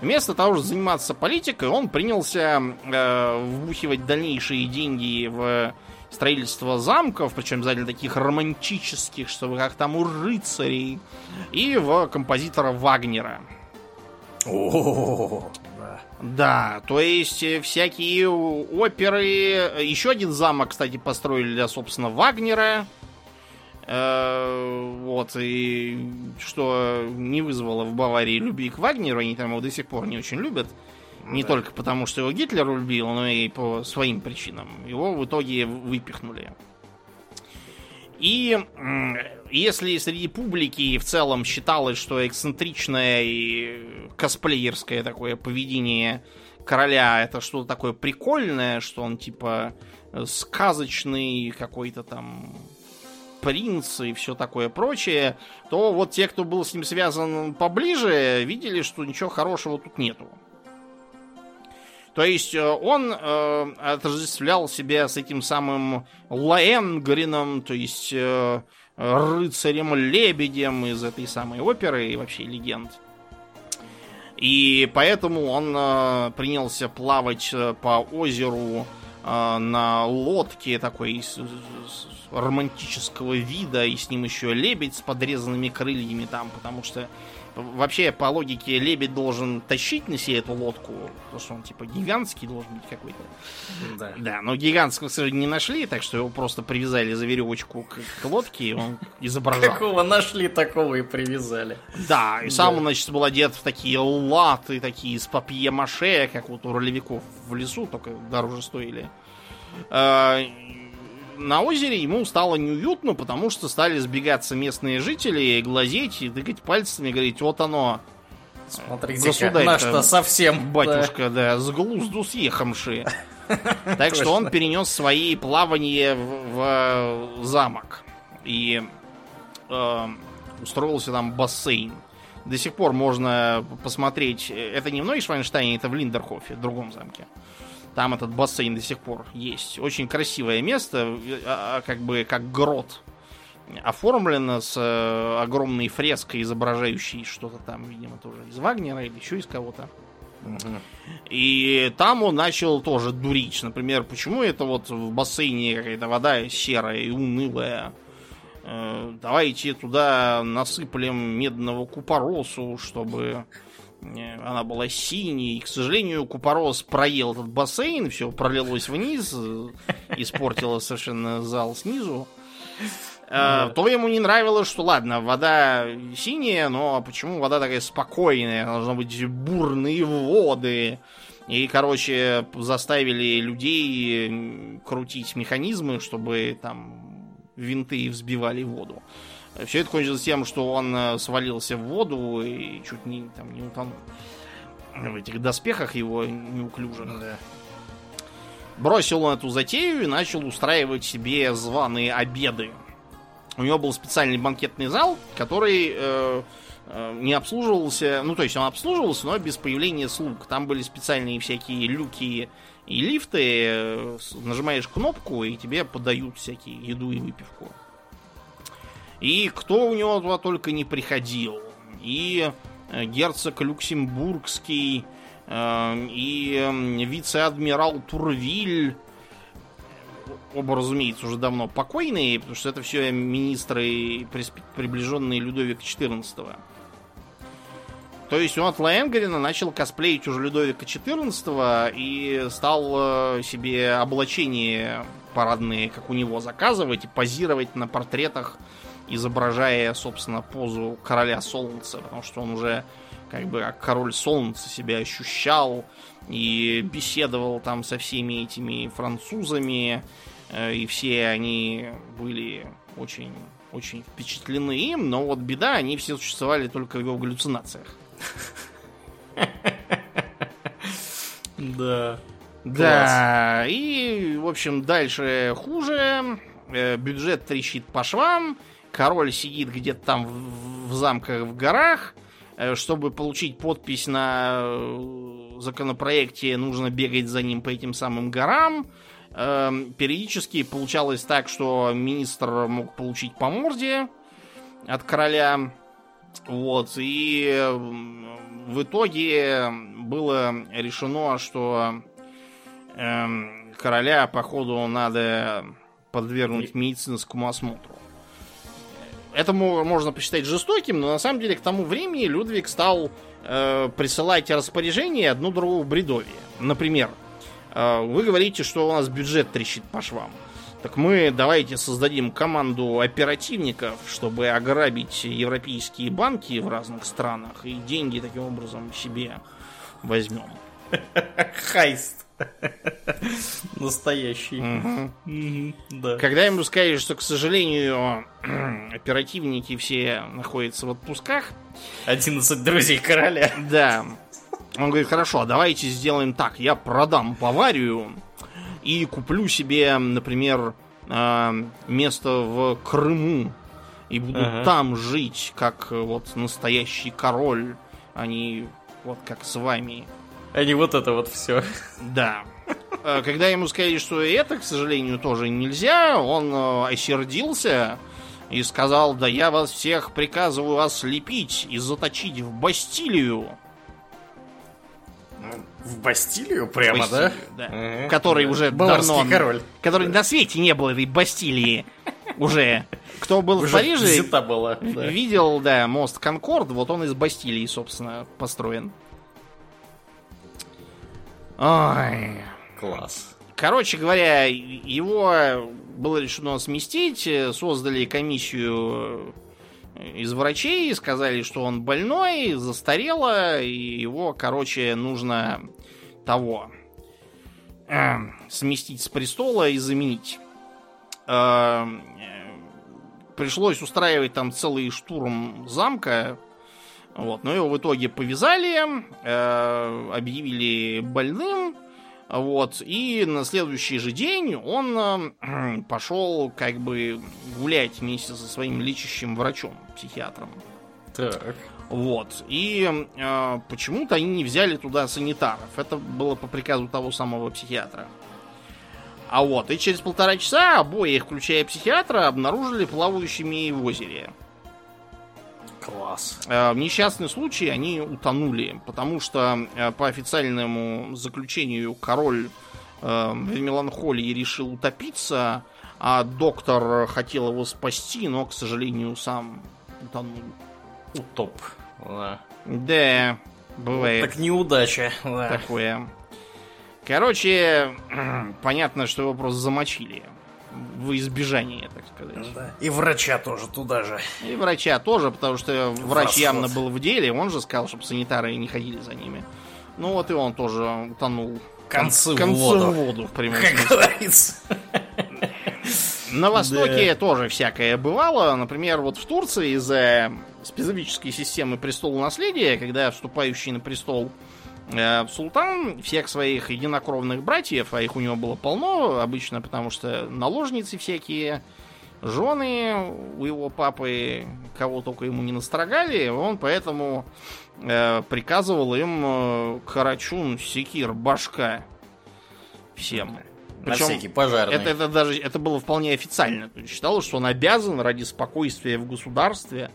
Speaker 2: Вместо того, чтобы заниматься политикой, он принялся э, вбухивать дальнейшие деньги в строительство замков, причем обязательно таких романтических, чтобы как там у рыцарей, и в композитора Вагнера.
Speaker 1: О,
Speaker 2: да. Да, то есть э, всякие оперы. Еще один замок, кстати, построили для, собственно, Вагнера. Э, вот, и что не вызвало в Баварии любви к Вагнеру, они там его до сих пор не очень любят. Не да. только потому, что его Гитлер любил, но и по своим причинам. Его в итоге выпихнули. И если среди публики в целом считалось, что эксцентричное и косплеерское такое поведение короля это что-то такое прикольное, что он типа сказочный какой-то там принц и все такое прочее, то вот те, кто был с ним связан поближе, видели, что ничего хорошего тут нету. То есть э, он э, отождествлял себя с этим самым Лаэнгрином, то есть э, рыцарем-лебедем из этой самой оперы и вообще легенд. И поэтому он э, принялся плавать э, по озеру э, на лодке такой с, с, романтического вида, и с ним еще лебедь с подрезанными крыльями там, потому что Вообще, по логике, лебедь должен тащить на себе эту лодку, потому что он, типа, гигантский должен быть какой-то. Да. Да, но гигантского, к сожалению, не нашли, так что его просто привязали за веревочку к, к лодке, и он изображал.
Speaker 1: Какого нашли, такого и привязали.
Speaker 2: Да, и сам он, значит, был одет в такие латы, такие из папье-маше, как вот у ролевиков в лесу, только дороже стоили. На озере ему стало неуютно, потому что стали сбегаться местные жители, глазеть и тыкать пальцами говорить, вот оно,
Speaker 1: Смотрите, наш-то совсем...
Speaker 2: Батюшка, да, с глузду съехавшие. Так что он перенес свои плавания в, замок. И э, устроился там бассейн. До сих пор можно посмотреть, это не в Нойшвайнштайне, это в Линдерхофе, в другом замке. Там этот бассейн до сих пор есть. Очень красивое место, а, а, как бы как грот. Оформлено с э, огромной фреской, изображающей что-то там, видимо, тоже из Вагнера или еще из кого-то. И там он начал тоже дурить. Например, почему это вот в бассейне какая-то вода серая и унылая? Э, давайте туда насыплем медного купоросу, чтобы э, она была синей. И, к сожалению, купорос проел этот бассейн, все пролилось вниз, э, испортило совершенно зал снизу. Да. То ему не нравилось, что ладно, вода синяя, но почему вода такая спокойная? Должны быть бурные воды. И, короче, заставили людей крутить механизмы, чтобы там винты взбивали воду. Все это кончилось тем, что он э, свалился в воду и чуть не, там, не утонул. В этих доспехах его неуклюжих. Да. Бросил он эту затею и начал устраивать себе званые обеды. У него был специальный банкетный зал, который э, э, не обслуживался, ну то есть он обслуживался, но без появления слуг. Там были специальные всякие люки и лифты. Э, нажимаешь кнопку и тебе подают всякие еду и выпивку. И кто у него туда только не приходил. И э, герцог Люксембургский, э, и вице-адмирал Турвиль, оба, разумеется, уже давно покойные, потому что это все министры, приближенные Людовика XIV. То есть он от Лаэнгрена начал косплеить уже Людовика XIV и стал э, себе облачение парадные, как у него, заказывать и позировать на портретах, изображая, собственно, позу короля солнца, потому что он уже как бы как король солнца себя ощущал и беседовал там со всеми этими французами, Э, и все они были очень, очень впечатлены им, но вот беда, они все существовали только в его галлюцинациях.
Speaker 1: Да.
Speaker 2: Да, и, в общем, дальше хуже. Э, бюджет трещит по швам. Король сидит где-то там в замках в горах. Э, чтобы получить подпись на законопроекте, нужно бегать за ним по этим самым горам. Эм, периодически получалось так, что министр мог получить по морде от короля. Вот, и в итоге было решено, что э, короля, походу, надо подвергнуть медицинскому осмотру. Это можно посчитать жестоким, но на самом деле к тому времени Людвиг стал э, присылать распоряжения одну другую бредовье. Например, а, вы говорите, что у нас бюджет трещит по швам. Так мы давайте создадим команду оперативников, чтобы ограбить европейские банки в разных странах и деньги таким образом себе возьмем.
Speaker 1: Хайст. Настоящий.
Speaker 2: Да. Когда ему сказали, что, к сожалению, оперативники все находятся в отпусках.
Speaker 1: 11 друзей короля.
Speaker 2: Да. Он говорит, хорошо, давайте сделаем так. Я продам Баварию и куплю себе, например, э, место в Крыму. И буду ага. там жить, как э, вот настоящий король, а не вот как с вами.
Speaker 1: А не вот это вот все.
Speaker 2: Да. Э, когда ему сказали, что это, к сожалению, тоже нельзя, он осердился и сказал, да я вас всех приказываю ослепить и заточить в Бастилию.
Speaker 1: В Бастилию прямо, в Бастилию,
Speaker 2: да? да. Угу. Который уже
Speaker 1: Баварский давно...
Speaker 2: король. Который на свете не было этой Бастилии уже. Кто был в Париже,
Speaker 1: была,
Speaker 2: видел, да, мост Конкорд, вот он из Бастилии, собственно, построен. Ой.
Speaker 1: Класс.
Speaker 2: Короче говоря, его было решено сместить, создали комиссию из врачей, сказали, что он больной, застарело, и его, короче, нужно того э, сместить с престола и заменить. Э, пришлось устраивать там целый штурм замка. Вот, но его в итоге повязали, э, объявили больным. Вот, и на следующий же день он э, пошел как бы гулять вместе со своим лечащим врачом психиатром.
Speaker 1: Так.
Speaker 2: Вот. И э, почему-то они не взяли туда санитаров. Это было по приказу того самого психиатра. А вот, и через полтора часа обоих, включая психиатра, обнаружили плавающими в озере.
Speaker 1: Класс.
Speaker 2: Э, В несчастный случай они утонули, потому что э, по официальному заключению король э, в меланхолии решил утопиться, а доктор хотел его спасти, но, к сожалению, сам утонул.
Speaker 1: Утоп. Да.
Speaker 2: Да, бывает
Speaker 1: Так неудача. Да.
Speaker 2: такое. Короче, понятно, что его просто замочили. В избежание, так сказать.
Speaker 1: Да. И врача тоже туда же.
Speaker 2: И врача тоже, потому что врач
Speaker 1: расход.
Speaker 2: явно был в деле, он же сказал, чтобы санитары не ходили за ними. Ну вот и он тоже утонул.
Speaker 1: Концы в
Speaker 2: концы
Speaker 1: воду.
Speaker 2: в воду, в прямом
Speaker 1: Как
Speaker 2: смысле.
Speaker 1: говорится.
Speaker 2: На Востоке тоже всякое бывало. Например, вот в Турции из-за специфической системы престола наследия, когда вступающий на престол султан всех своих единокровных братьев, а их у него было полно обычно, потому что наложницы всякие, жены у его папы, кого только ему не настрогали, он поэтому э, приказывал им э, карачун, секир, башка всем.
Speaker 1: На
Speaker 2: Причем
Speaker 1: всякий пожарный.
Speaker 2: это, это даже это было вполне официально. Считалось, что он обязан ради спокойствия в государстве.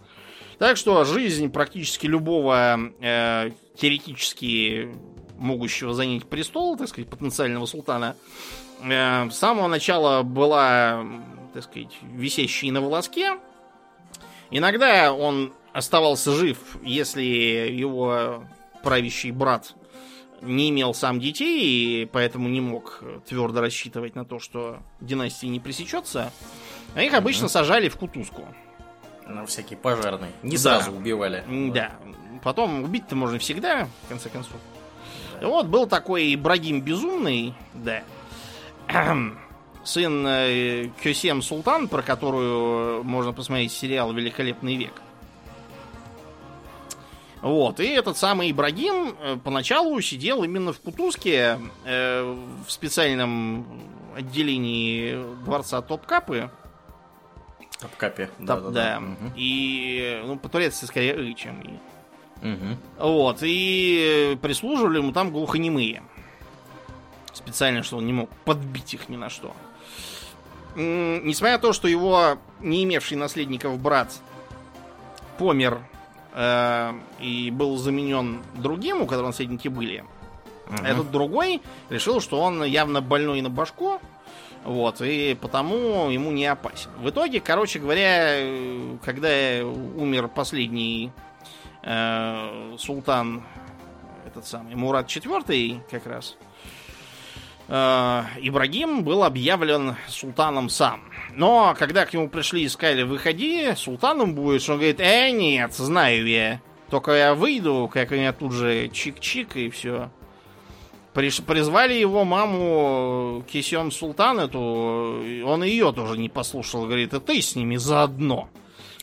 Speaker 2: Так что жизнь практически любого э, теоретически могущего занять престол, так сказать, потенциального султана, э, с самого начала была, так сказать, висящей на волоске. Иногда он оставался жив, если его правящий брат не имел сам детей, и поэтому не мог твердо рассчитывать на то, что династия не пресечется. А их обычно сажали в кутузку.
Speaker 1: На всякий пожарный. Не
Speaker 2: Да.
Speaker 1: сразу убивали.
Speaker 2: М, Да. Потом убить-то можно всегда, в конце концов. И вот был такой Ибрагим Безумный, да. Сын э, Кёсем Султан, про которую можно посмотреть сериал «Великолепный век». Вот, и этот самый Ибрагим э, поначалу сидел именно в Кутузке, э, в специальном отделении дворца Топкапы.
Speaker 1: Топкапе.
Speaker 2: Топ- да.
Speaker 1: Мгм.
Speaker 2: И, ну, по-турецки скорее чем «и».
Speaker 1: Мгм.
Speaker 2: Вот, и прислуживали ему там глухонемые. Специально, что он не мог подбить их ни на что. Несмотря на то, что его не имевший наследников брат помер э, и был заменен другим, у которого наследники были,
Speaker 1: Мгм.
Speaker 2: этот другой решил, что он явно больной на башку, вот, и потому ему не опасен. В итоге, короче говоря, э, когда умер последний э, султан, этот самый Мурат IV, как раз, э, Ибрагим был объявлен султаном сам. Но когда к нему пришли и сказали, выходи, султаном будешь, он говорит, э, нет, знаю я. Только я выйду, как меня тут же чик-чик и все. Призвали его маму Кисем Султан эту, он ее тоже не послушал, говорит, и ты с ними заодно.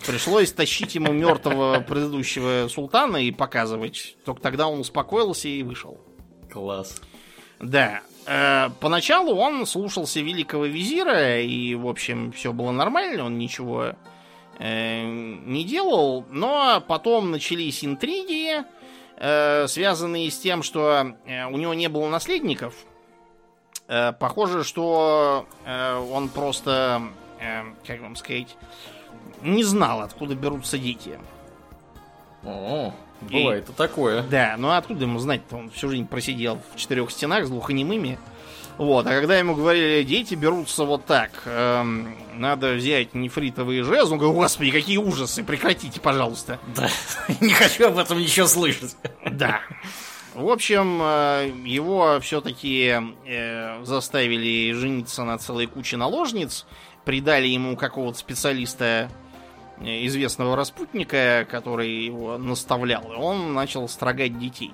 Speaker 2: Пришлось тащить ему мертвого предыдущего султана и показывать. Только тогда он успокоился и вышел.
Speaker 1: Класс.
Speaker 2: Да. Э, поначалу он слушался великого визира, и, в общем, все было нормально, он ничего э, не делал. Но потом начались интриги, связанные с тем, что э, у него не было наследников. Э, похоже, что э, он просто, э, как вам сказать, не знал, откуда берутся дети.
Speaker 1: О, бывает и такое.
Speaker 2: Да, ну а откуда ему знать-то? Он всю жизнь просидел в четырех стенах с глухонемыми. Вот, а когда ему говорили, дети берутся вот так, эм, надо взять нефритовые жезлы, он говорит, господи, какие ужасы, прекратите, пожалуйста.
Speaker 1: Да, не хочу об этом ничего слышать.
Speaker 2: Да. В общем, э, его все-таки заставили жениться на целой куче наложниц, придали ему какого-то специалиста, э, известного распутника, который его наставлял, и он начал строгать детей.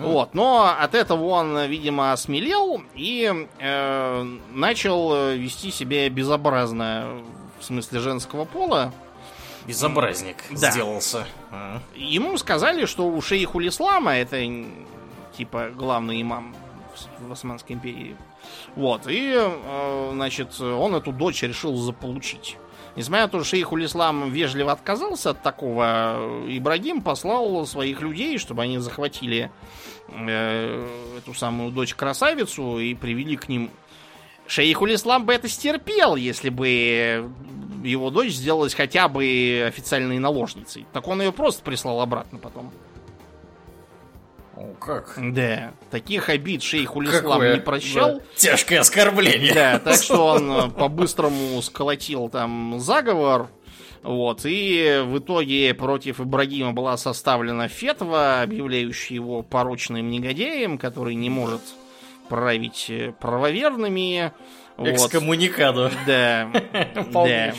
Speaker 2: Вот, но от этого он, видимо, осмелел и э, начал вести себя безобразно в смысле женского пола.
Speaker 1: Безобразник
Speaker 2: Да.
Speaker 1: сделался.
Speaker 2: Ему сказали, что у шейху Ислама, это типа главный имам в- в Османской империи, вот, и, э, значит, он эту дочь решил заполучить. Несмотря на то, что шейх Улислам вежливо отказался от такого, Ибрагим послал своих людей, чтобы они захватили э, эту самую дочь-красавицу и привели к ним. Шейх Улислам бы это стерпел, если бы его дочь сделалась хотя бы официальной наложницей. Так он ее просто прислал обратно потом.
Speaker 1: О, как?
Speaker 2: Да, таких обид шейх Улислам не прощал.
Speaker 1: Да, тяжкое оскорбление.
Speaker 2: Да, так что он э, по-быстрому сколотил там заговор. Вот, и в итоге против Ибрагима была составлена фетва, объявляющая его порочным негодяем, который не может править э, правоверными.
Speaker 1: Экскоммуникаду.
Speaker 2: Вот. Да. да.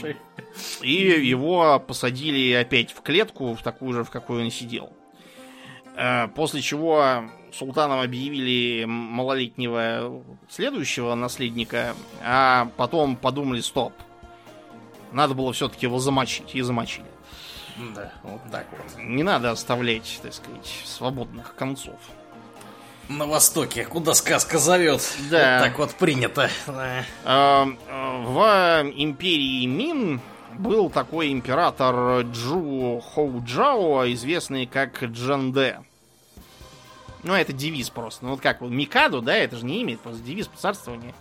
Speaker 2: И его посадили опять в клетку, в такую же, в какой он сидел. Э, после чего султаном объявили малолетнего следующего наследника, а потом подумали, стоп, надо было все-таки его замочить, и замочили.
Speaker 1: Да, вот так вот.
Speaker 2: Не надо оставлять, так сказать, свободных концов.
Speaker 1: На Востоке, куда сказка зовет.
Speaker 2: Да.
Speaker 1: Вот так вот принято. Да.
Speaker 2: Э, в империи Мин был такой император Джу Хоуджао, известный как Джанде. Ну, это девиз просто. Ну, вот как Микаду, да, это же не имя, это просто девиз царствования.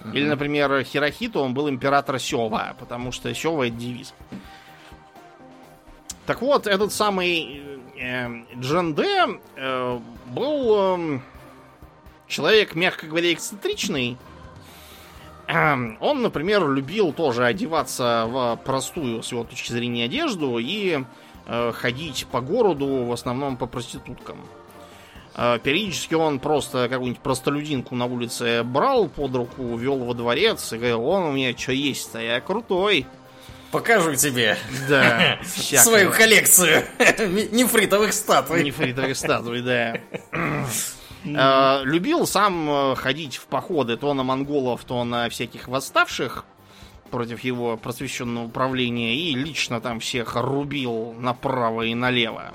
Speaker 2: Uh-huh. Или, например, Хирохито, он был император Сева, потому что Сева это девиз. Так вот, этот самый э, Джанде э, был э, человек, мягко говоря, эксцентричный. Эм, он, например, любил тоже одеваться в простую, с его точки зрения, одежду и э, ходить по городу, в основном по проституткам. Э, периодически он просто какую-нибудь простолюдинку на улице брал под руку, вел во дворец и говорил, он у меня что есть-то, я крутой.
Speaker 1: Покажу тебе
Speaker 2: да,
Speaker 1: свою коллекцию нефритовых статуй.
Speaker 2: Нефритовых статуй, да. Э, любил сам э, ходить в походы то на монголов, то на всяких восставших против его просвещенного управления и лично там всех рубил направо и налево.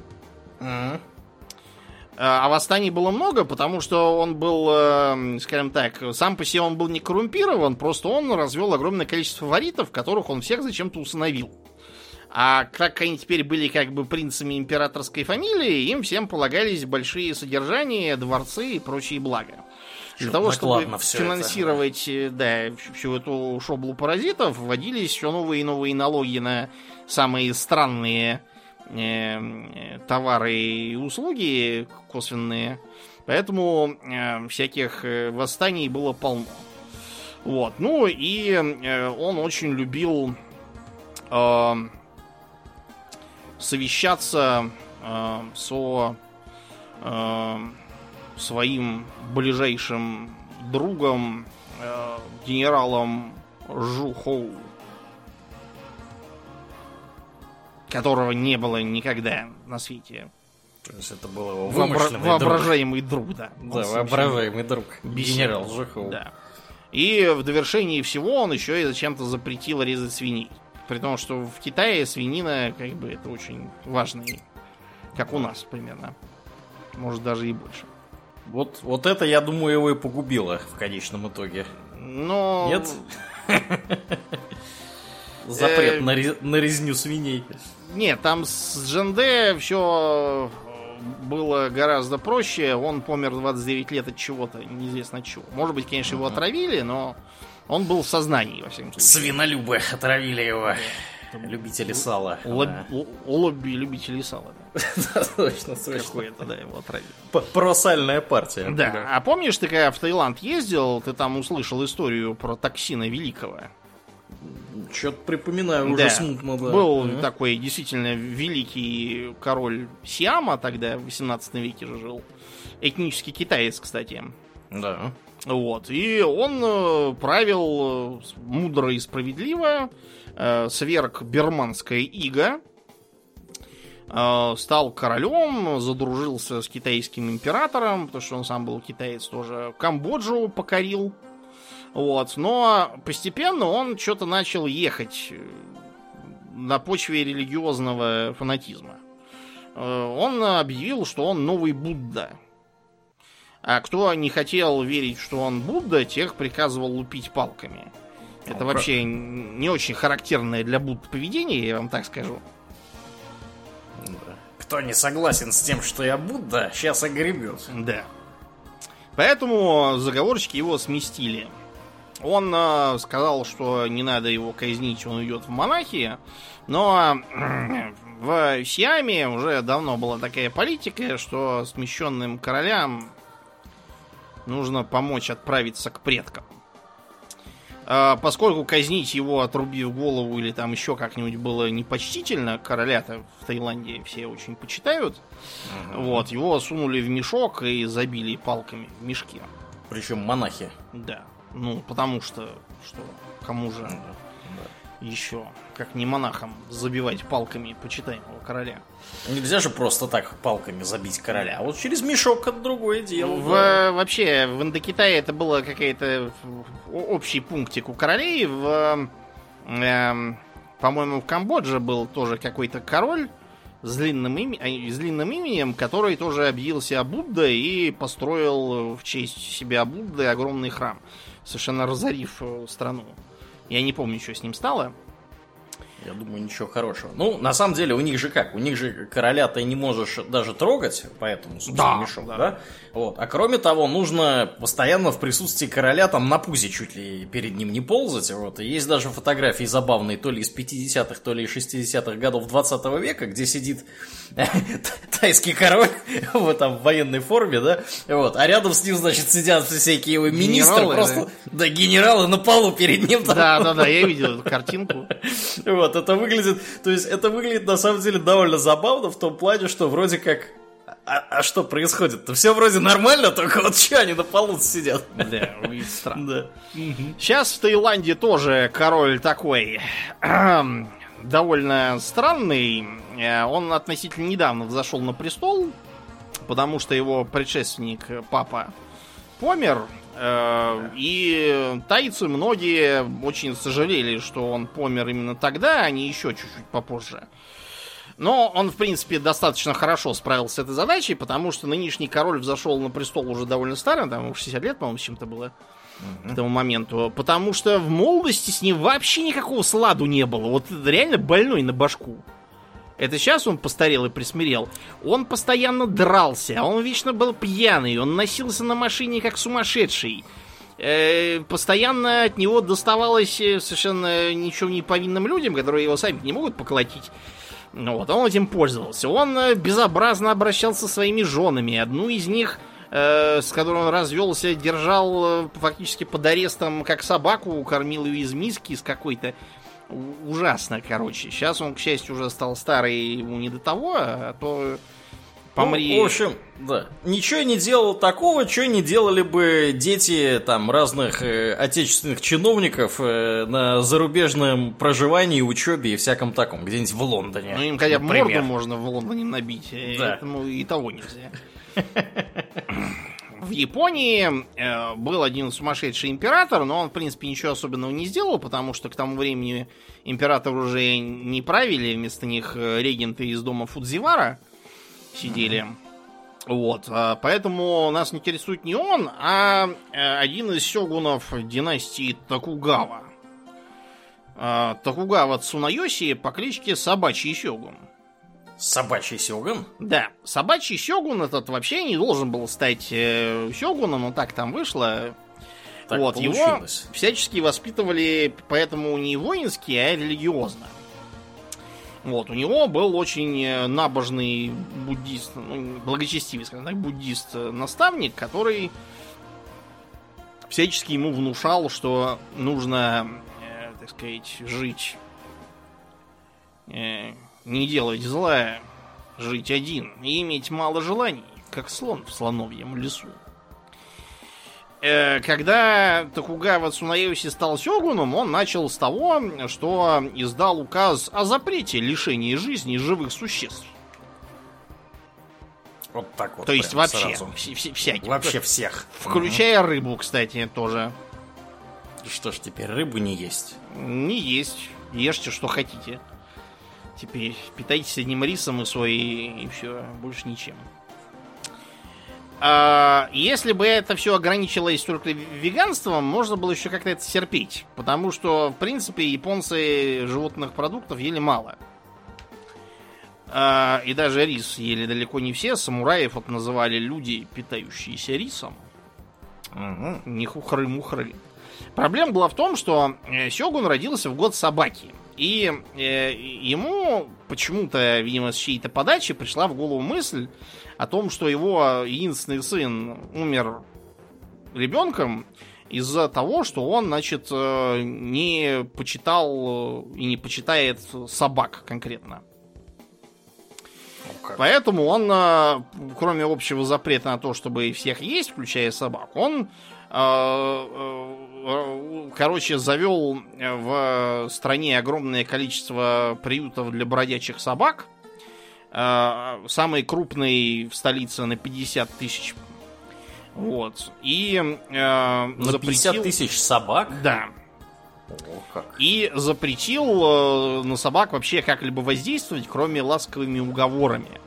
Speaker 2: Mm-hmm. А восстаний было много, потому что он был, скажем так, сам по себе он был не коррумпирован, просто он развел огромное количество фаворитов, которых он всех зачем-то усыновил. А как они теперь были как бы принцами императорской фамилии, им всем полагались большие содержания, дворцы и прочие блага. Для того, чтобы финансировать это. да, всю эту шоблу паразитов, вводились все новые и новые налоги на самые странные э, товары и услуги косвенные. Поэтому э, всяких э, восстаний было полно. Вот. Ну и э, он очень любил э, совещаться э, со э, своим ближайшим другом, э, генералом Жухоу, которого не было никогда на свете.
Speaker 1: То есть это был его
Speaker 2: Вообра- воображаемый друг, друг да.
Speaker 1: Да, воображаемый друг. Генерал Жухоу.
Speaker 2: Да. И в довершении всего он еще и зачем-то запретил резать свиней. При том, что в Китае свинина, как бы, это очень важный, как у нас примерно. Может, даже и больше.
Speaker 1: Вот, вот это, я думаю, его и погубило в конечном итоге.
Speaker 2: Но...
Speaker 1: Нет? Запрет на, на резню свиней.
Speaker 2: Нет, там с Дженде все было гораздо проще. Он помер 29 лет от чего-то, неизвестно чего. Может быть, конечно, его отравили, но он был в сознании, во всяком случае.
Speaker 1: Свинолюбы отравили его. Любители сала.
Speaker 2: Лобби любителей сала.
Speaker 1: Да, точно, точно.
Speaker 2: Какое-то, да, его отравили.
Speaker 1: Просальная партия.
Speaker 2: Да. А помнишь, ты когда в Таиланд ездил, ты там услышал историю про токсина великого?
Speaker 1: Что-то припоминаю уже смутно, да.
Speaker 2: Был такой действительно великий король Сиама тогда, в 18 веке же жил. Этнический китаец, кстати.
Speaker 1: Да.
Speaker 2: Вот. И он э, правил э, мудро и справедливо, э, сверг берманское иго, стал королем, задружился с китайским императором, потому что он сам был китаец тоже, Камбоджу покорил. Вот. Но постепенно он что-то начал ехать на почве религиозного фанатизма. Он объявил, что он новый Будда. А кто не хотел верить, что он Будда, тех приказывал лупить палками. Это
Speaker 1: Ну,
Speaker 2: вообще не очень характерное для Будд поведение, я вам так скажу.
Speaker 1: Кто не согласен с тем, что я Будда, сейчас огребет.
Speaker 2: Да. Поэтому заговорщики его сместили. Он э, сказал, что не надо его казнить, он уйдет в монахи. Но э, в Сиаме уже давно была такая политика, что смещенным королям нужно помочь отправиться к предкам. А, Поскольку казнить его, отрубив голову или там еще как-нибудь было непочтительно, короля-то в Таиланде все очень почитают, вот, его сунули в мешок и забили палками в мешке.
Speaker 1: Причем монахи.
Speaker 2: Да. Ну, потому что, что, кому же еще, как не монахам, забивать палками почитаемого короля.
Speaker 1: Нельзя же просто так палками забить короля. А вот через мешок это другое дело.
Speaker 2: В,
Speaker 1: да.
Speaker 2: Вообще, в Индокитае это было какая-то общий пунктик у королей. В, эм, по-моему, в Камбодже был тоже какой-то король с длинным, а, с длинным именем, который тоже объявился Буддой и построил в честь себя Будды огромный храм, совершенно разорив э, страну. Я не помню, что с ним стало.
Speaker 1: Я думаю, ничего хорошего. Ну, на самом деле, у них же как? У них же короля ты не можешь даже трогать, поэтому, собственно,
Speaker 2: Да,
Speaker 1: мешок,
Speaker 2: да.
Speaker 1: да. Вот. А кроме того, нужно постоянно в присутствии короля там на пузе чуть ли перед ним не ползать. Вот. И есть даже фотографии забавные, то ли из 50-х, то ли из 60-х годов 20 века, где сидит тайский король в там в военной форме, да, вот, а рядом с ним, значит, сидят всякие его министры,
Speaker 2: Генералы,
Speaker 1: просто, да, генералы на полу перед ним там
Speaker 2: Да, да, да, я видел эту картинку.
Speaker 1: вот, это выглядит, то есть это выглядит на самом деле довольно забавно в том плане, что вроде как, а, а что происходит-то? Все вроде нормально, только вот что они на полу сидят?
Speaker 2: Да, странно.
Speaker 1: Да.
Speaker 2: Сейчас в Таиланде тоже король такой эм, довольно странный. Э, Он относительно недавно взошел на престол, потому что его предшественник э, папа помер. Э, И тайцы многие очень сожалели, что он помер именно тогда, а не еще чуть-чуть попозже. Но он, в принципе, достаточно хорошо справился с этой задачей, потому что нынешний король взошел на престол уже довольно старым, там ему 60 лет, по-моему, с чем-то было к тому моменту. Потому что в молодости с ним вообще никакого сладу не было. Вот реально больной на башку. Это сейчас он постарел и присмирел. Он постоянно дрался, он вечно был пьяный, он носился на машине как сумасшедший. Э, постоянно от него доставалось э, совершенно ничего не повинным людям, которые его сами не могут поколотить. Вот, он этим пользовался. Он э, безобразно обращался со своими женами. Одну из них, с которой он развелся, держал фактически под арестом как собаку, кормил ее из миски с какой-то. Ужасно, короче. Сейчас он, к счастью, уже стал старый, ему не до того, а то помри.
Speaker 1: Ну, в общем, да. Ничего не делал такого, что не делали бы дети там разных э, отечественных чиновников э, на зарубежном проживании, учебе и всяком таком, где-нибудь в Лондоне.
Speaker 2: Ну, им хотя бы морду можно в Лондоне набить. э,
Speaker 1: Да.
Speaker 2: Этому и того нельзя. В Японии э, был один сумасшедший император, но он, в принципе, ничего особенного не сделал, потому что к тому времени император уже не правили, вместо них э, регенты из дома Фудзивара сидели. Вот, а поэтому нас интересует не он, а э, один из сёгунов династии Токугава. А, Токугава Цунайоси по кличке Собачий Сёгун.
Speaker 1: Собачий сёгун?
Speaker 2: Да, собачий сёгун этот вообще не должен был стать э, сёгуном, но так там вышло.
Speaker 1: Так
Speaker 2: вот, его
Speaker 1: получилось.
Speaker 2: всячески воспитывали, поэтому не воински, а религиозно. Вот, у него был очень э, набожный буддист, ну, благочестивый, скажем так, буддист-наставник, который всячески ему внушал, что нужно, э, так сказать, жить, э, не делать зла, жить один и иметь мало желаний, как слон в слоновьем лесу. Э, Когда Токугава Цунаевси стал сёгуном, он начал с того, что издал указ о запрете лишения жизни живых существ.
Speaker 1: Вот так вот.
Speaker 2: То есть вообще,
Speaker 1: сразу.
Speaker 2: вс- вс- всяких.
Speaker 1: Вообще всех.
Speaker 2: Включая рыбу, кстати, тоже.
Speaker 1: Что ж теперь, рыбу не есть?
Speaker 2: Не есть. Ешьте, что хотите. Теперь питайтесь одним рисом и соей, и все, больше ничем. а, если бы это все ограничилось только веганством, можно было еще как-то это терпеть. Потому что, в принципе, японцы животных продуктов ели мало. А, и даже рис ели далеко не все. Самураев вот называли люди, питающиеся рисом.
Speaker 1: Мгм.
Speaker 2: Не хухры-мухры. Проблема была в том, что э, Сёгун родился в год собаки. И э, ему почему-то, видимо, с чьей-то подачи пришла в голову мысль о том, что его единственный сын умер ребенком из-за того, что он, значит, э, не почитал э, и не почитает собак конкретно.
Speaker 1: Ну?
Speaker 2: Поэтому он, э, кроме общего запрета на то, чтобы всех есть, включая собак, он, э, короче, завел в стране огромное количество приютов для бродячих собак. Э, Самый крупный в столице на 50 тысяч. Вот. И э,
Speaker 1: На 50
Speaker 2: запретил...
Speaker 1: тысяч собак?
Speaker 2: Да.
Speaker 1: О, как.
Speaker 2: И запретил э, на собак вообще как-либо воздействовать, кроме ласковыми уговорами.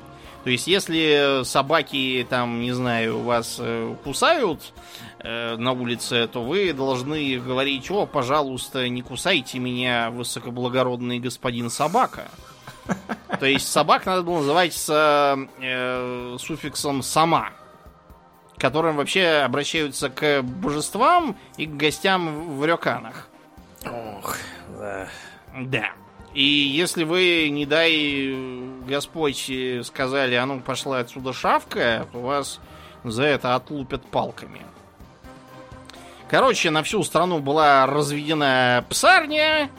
Speaker 2: То есть, если собаки, там, не знаю, вас э, кусают э, на улице, то вы должны говорить, о, пожалуйста, не кусайте меня, высокоблагородный господин собака. То есть, собак надо было называть с э, суффиксом «сама», которым вообще обращаются к божествам и к гостям в рёканах.
Speaker 1: Ох, да.
Speaker 2: Да. И если вы, не дай Господь, э, сказали, а ну пошла отсюда шавка, то вас за это отлупят палками. Короче, на всю страну была разведена псарня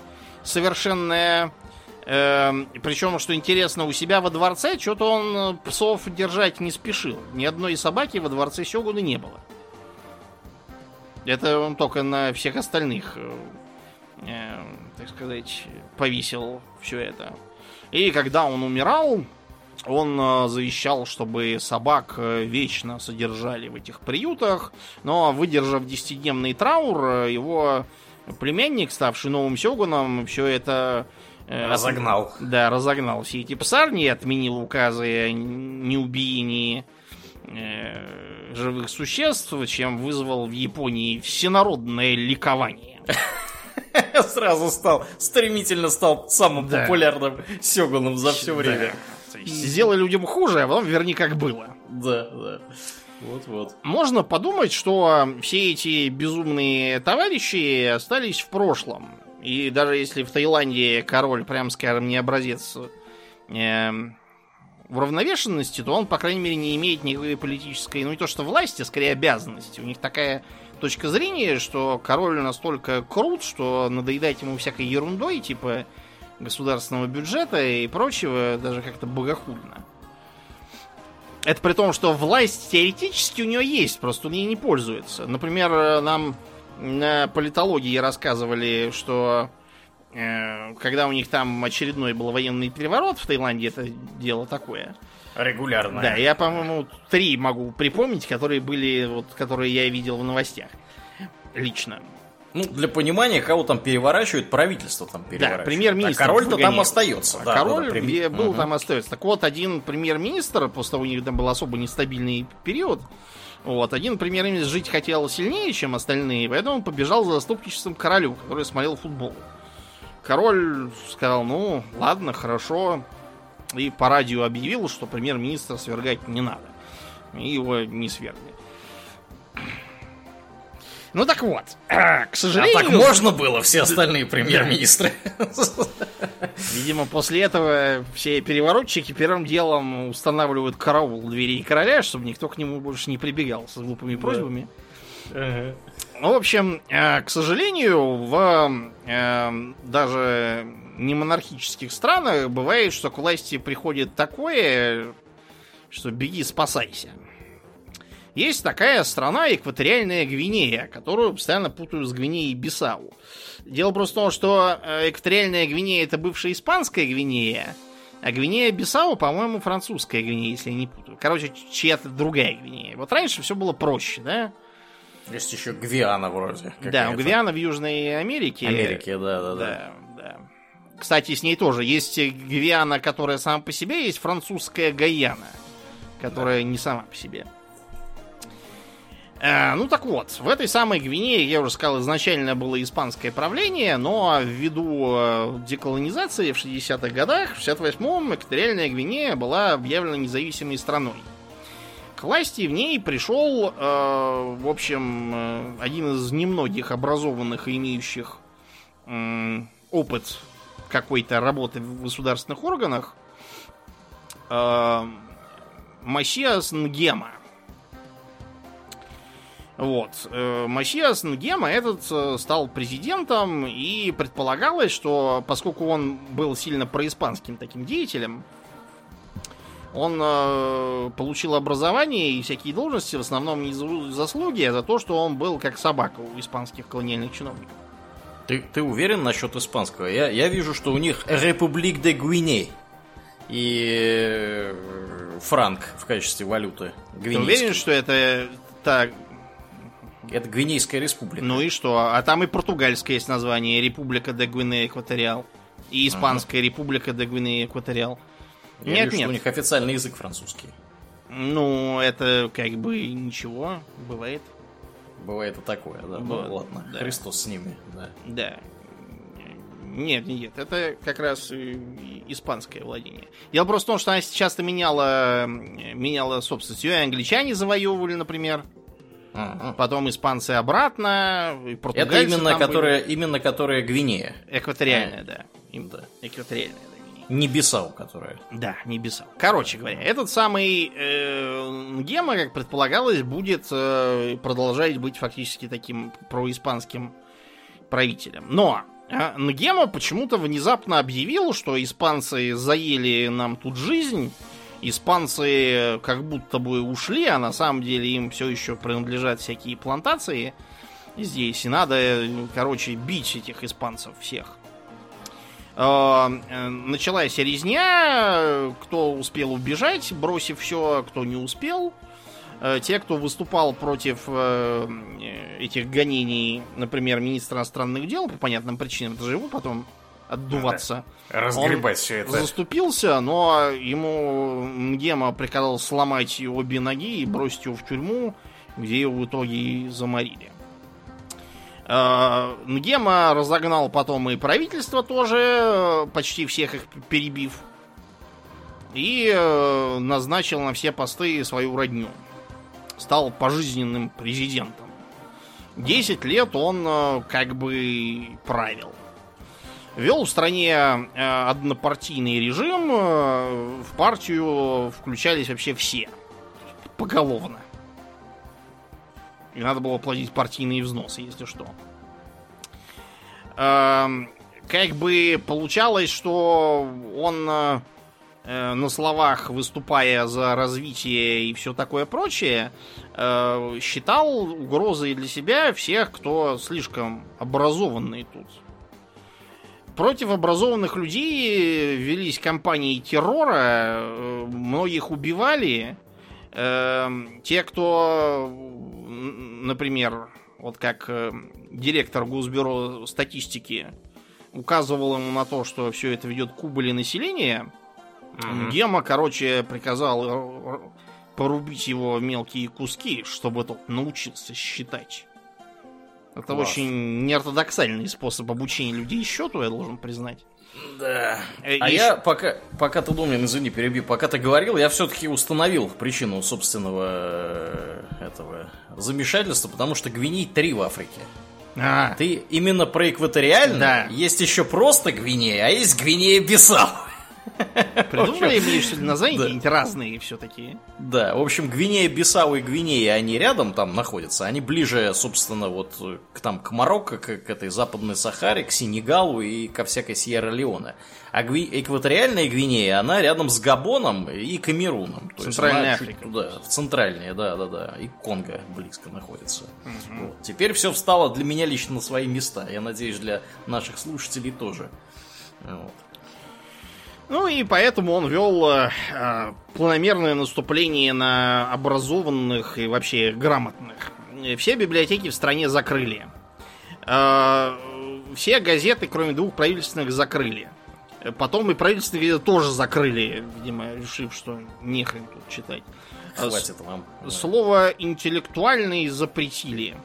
Speaker 2: совершенная. Эм, причем, что интересно, у себя во дворце что-то он э, псов держать не спешил. Ни одной собаки во дворце Сёгуна не было. Это он только на всех остальных э, э, так сказать, повесил все это. И когда он умирал, он э, завещал, чтобы собак э, вечно содержали в этих приютах, но выдержав десятидневный траур, э, его племянник, ставший новым сёгуном, все это...
Speaker 1: Разогнал.
Speaker 2: Да, разогнал все эти псарни, отменил указы о неубиении э, живых существ, чем вызвал в Японии всенародное ликование.
Speaker 1: Сразу стал, стремительно стал самым
Speaker 2: Да.
Speaker 1: популярным сёгуном за все время.
Speaker 2: Есть сделай людям хуже, а потом верни как было.
Speaker 1: Да, да. Вот-вот.
Speaker 2: Можно подумать, что все эти безумные товарищи остались в прошлом. И даже если в Таиланде король, прям скажем, не образец эм, уравновешенности, то он, по крайней мере, не имеет никакой политической, ну не то что власти, а скорее обязанности. У них такая точка зрения, что король настолько крут, что надоедать ему всякой ерундой, типа государственного бюджета и прочего, даже как-то богохульно. Это при том, что власть теоретически у него есть, просто он ей не пользуется. Например, э, нам на политологии рассказывали, что э, когда у них там очередной был военный переворот в Таиланде, это дело такое.
Speaker 1: Регулярно.
Speaker 2: Да, я, по-моему, три могу припомнить, которые были, вот, которые я видел в новостях. Лично.
Speaker 1: Ну, для понимания, кого там переворачивают, правительство там переворачивает.
Speaker 2: премьер-министр
Speaker 1: А король-то там остается.
Speaker 2: А
Speaker 1: да,
Speaker 2: король
Speaker 1: да, да,
Speaker 2: где был,
Speaker 1: Мгм.
Speaker 2: там остается. Так вот, один премьер-министр, после того, у них там был особо нестабильный период, вот, один премьер-министр жить хотел сильнее, чем остальные, поэтому он побежал за заступничеством королю, который смотрел футбол. Король сказал, ну, ладно, хорошо, и по радио объявил, что премьер-министра свергать не надо. И его не свергли. Ну так вот, к
Speaker 1: А
Speaker 2: сожалению...
Speaker 1: так можно было все остальные премьер-министры?
Speaker 2: Видимо, после этого все переворотчики первым делом устанавливают караул дверей короля, чтобы никто к нему больше не прибегал с глупыми просьбами. Ну, в общем, э, к сожалению, в э, даже не монархических странах бывает, что к власти приходит такое, что беги, спасайся. Есть такая страна, экваториальная Гвинея, которую постоянно путают с Гвинеей Бисау. Дело просто в том, что э, экваториальная Гвинея это бывшая испанская Гвинея, а Гвинея Бисау, по-моему, французская Гвинея, если я не путаю. Короче, чья-то другая Гвинея. Вот раньше все было проще, да?
Speaker 1: Есть еще Гвиана вроде.
Speaker 2: Да, у Гвиана в Южной Америке.
Speaker 1: Америке, да, да. Да,
Speaker 2: да. Кстати, с ней тоже есть Гвиана, которая сама по себе, есть французская Гаяна, которая не сама по себе. Э, ну так вот, в этой самой Гвинее, я уже сказал, изначально было испанское правление, но ввиду э, деколонизации в 60-х годах, в 68-м экваториальная Гвинея была объявлена независимой страной. К власти в ней пришел, э, в общем, э, один из немногих образованных и имеющих э, опыт какой-то работы в государственных органах, э, Масиас Нгема. Вот. Э, Масиас Нгема этот э, стал президентом, и предполагалось, что поскольку он был сильно происпанским таким деятелем, он э, получил образование и всякие должности, в основном не за заслуги, а за то, что он был как собака у испанских колониальных чиновников.
Speaker 1: Ты, ты уверен насчет испанского? Я, я вижу, что у них Републик де Гвиней и э, франк в качестве валюты.
Speaker 2: Ты уверен, что это так?
Speaker 1: Это Гвинейская республика.
Speaker 2: Ну и что? А там и португальское есть название Республика де Гвинея Экваториал. И испанская ага. Республика де Гвинея Экваториал.
Speaker 1: Я нет, вижу, нет. у них официальный язык французский.
Speaker 2: Ну, это как бы ничего, бывает.
Speaker 1: Бывает и такое, да. Вот, ну ладно, да. Христос с ними, да.
Speaker 2: Да. Нет, нет, это как раз испанское владение. Дело просто в том, что она часто меняла, меняла собственность. Ее англичане завоевывали, например. Ага. Потом испанцы обратно, и
Speaker 1: Это именно которая, именно которая Гвинея.
Speaker 2: Экваториальная, а. да. Им, да. Экваториальная.
Speaker 1: Не Бисау, которая.
Speaker 2: Да, не Бисау. Короче говоря, этот самый э, Гема, как предполагалось, будет э, продолжать быть фактически таким происпанским правителем. Но э, Нгема почему-то внезапно объявил, что испанцы заели нам тут жизнь, испанцы как будто бы ушли, а на самом деле им все еще принадлежат всякие плантации здесь, и надо, короче, бить этих испанцев всех. Э, началась резня, кто успел убежать, бросив все, кто не успел. Э, те, кто выступал против э, этих гонений, например, министра иностранных дел, по понятным причинам, это же его потом отдуваться.
Speaker 1: Разгребать все это.
Speaker 2: Заступился, но ему Мгема приказал сломать обе ноги и бросить его в тюрьму, где его в итоге и заморили. Э, Нгема разогнал потом и правительство тоже, э, почти всех их перебив. И э, назначил на все посты свою родню. Стал пожизненным президентом. Десять лет он как бы правил. Вел в стране однопартийный режим. В партию включались вообще все. Поголовно. И надо было платить партийные взносы, если что. Эм, как бы получалось, что он э, на словах, выступая за развитие и все такое прочее, э, считал угрозой для себя всех, кто слишком образованный тут. Против образованных людей велись кампании террора, э, многих убивали. Эм, те, кто например, вот как э, директор Госбюро статистики указывал ему на то, что все это ведет к убыли населения, mm-hmm. Гема, короче, приказал э, порубить его в мелкие куски, чтобы тот научился считать. Это Класс. очень неортодоксальный способ обучения людей счету, я должен признать.
Speaker 1: Да. Э, а я пока, пока ты думал, извини, перебью, пока ты говорил, я все-таки установил причину собственного э, этого замешательства, потому что Гвиней три в Африке. А. Ты именно про экваториально? Да. Есть еще просто Гвинея, а есть Гвинея-Бисау.
Speaker 2: Придумали мне что-то названия какие-нибудь разные все-таки.
Speaker 1: Да, в общем, Гвинея, Бисау и Гвинея, они рядом там находятся. Они ближе, собственно, вот к, там, к Марокко, к, к этой западной Сахаре, к Сенегалу и ко всякой Сьерра-Леоне. А Гви... экваториальная Гвинея, она рядом с Габоном и Камеруном.
Speaker 2: То Центральная Африка.
Speaker 1: Туда, в центральные, да, да, да. И Конго близко находится. Угу. Вот. Теперь все встало для меня лично на свои места. Я надеюсь, для наших слушателей тоже. Вот.
Speaker 2: Ну и поэтому он вел э, э, планомерное наступление на образованных и вообще грамотных. Все библиотеки в стране закрыли. Э, все газеты, кроме двух правительственных, закрыли. Потом и правительственные тоже закрыли, видимо, решив, что нехрен тут читать.
Speaker 1: Хватит вам.
Speaker 2: Слово интеллектуальный запретили.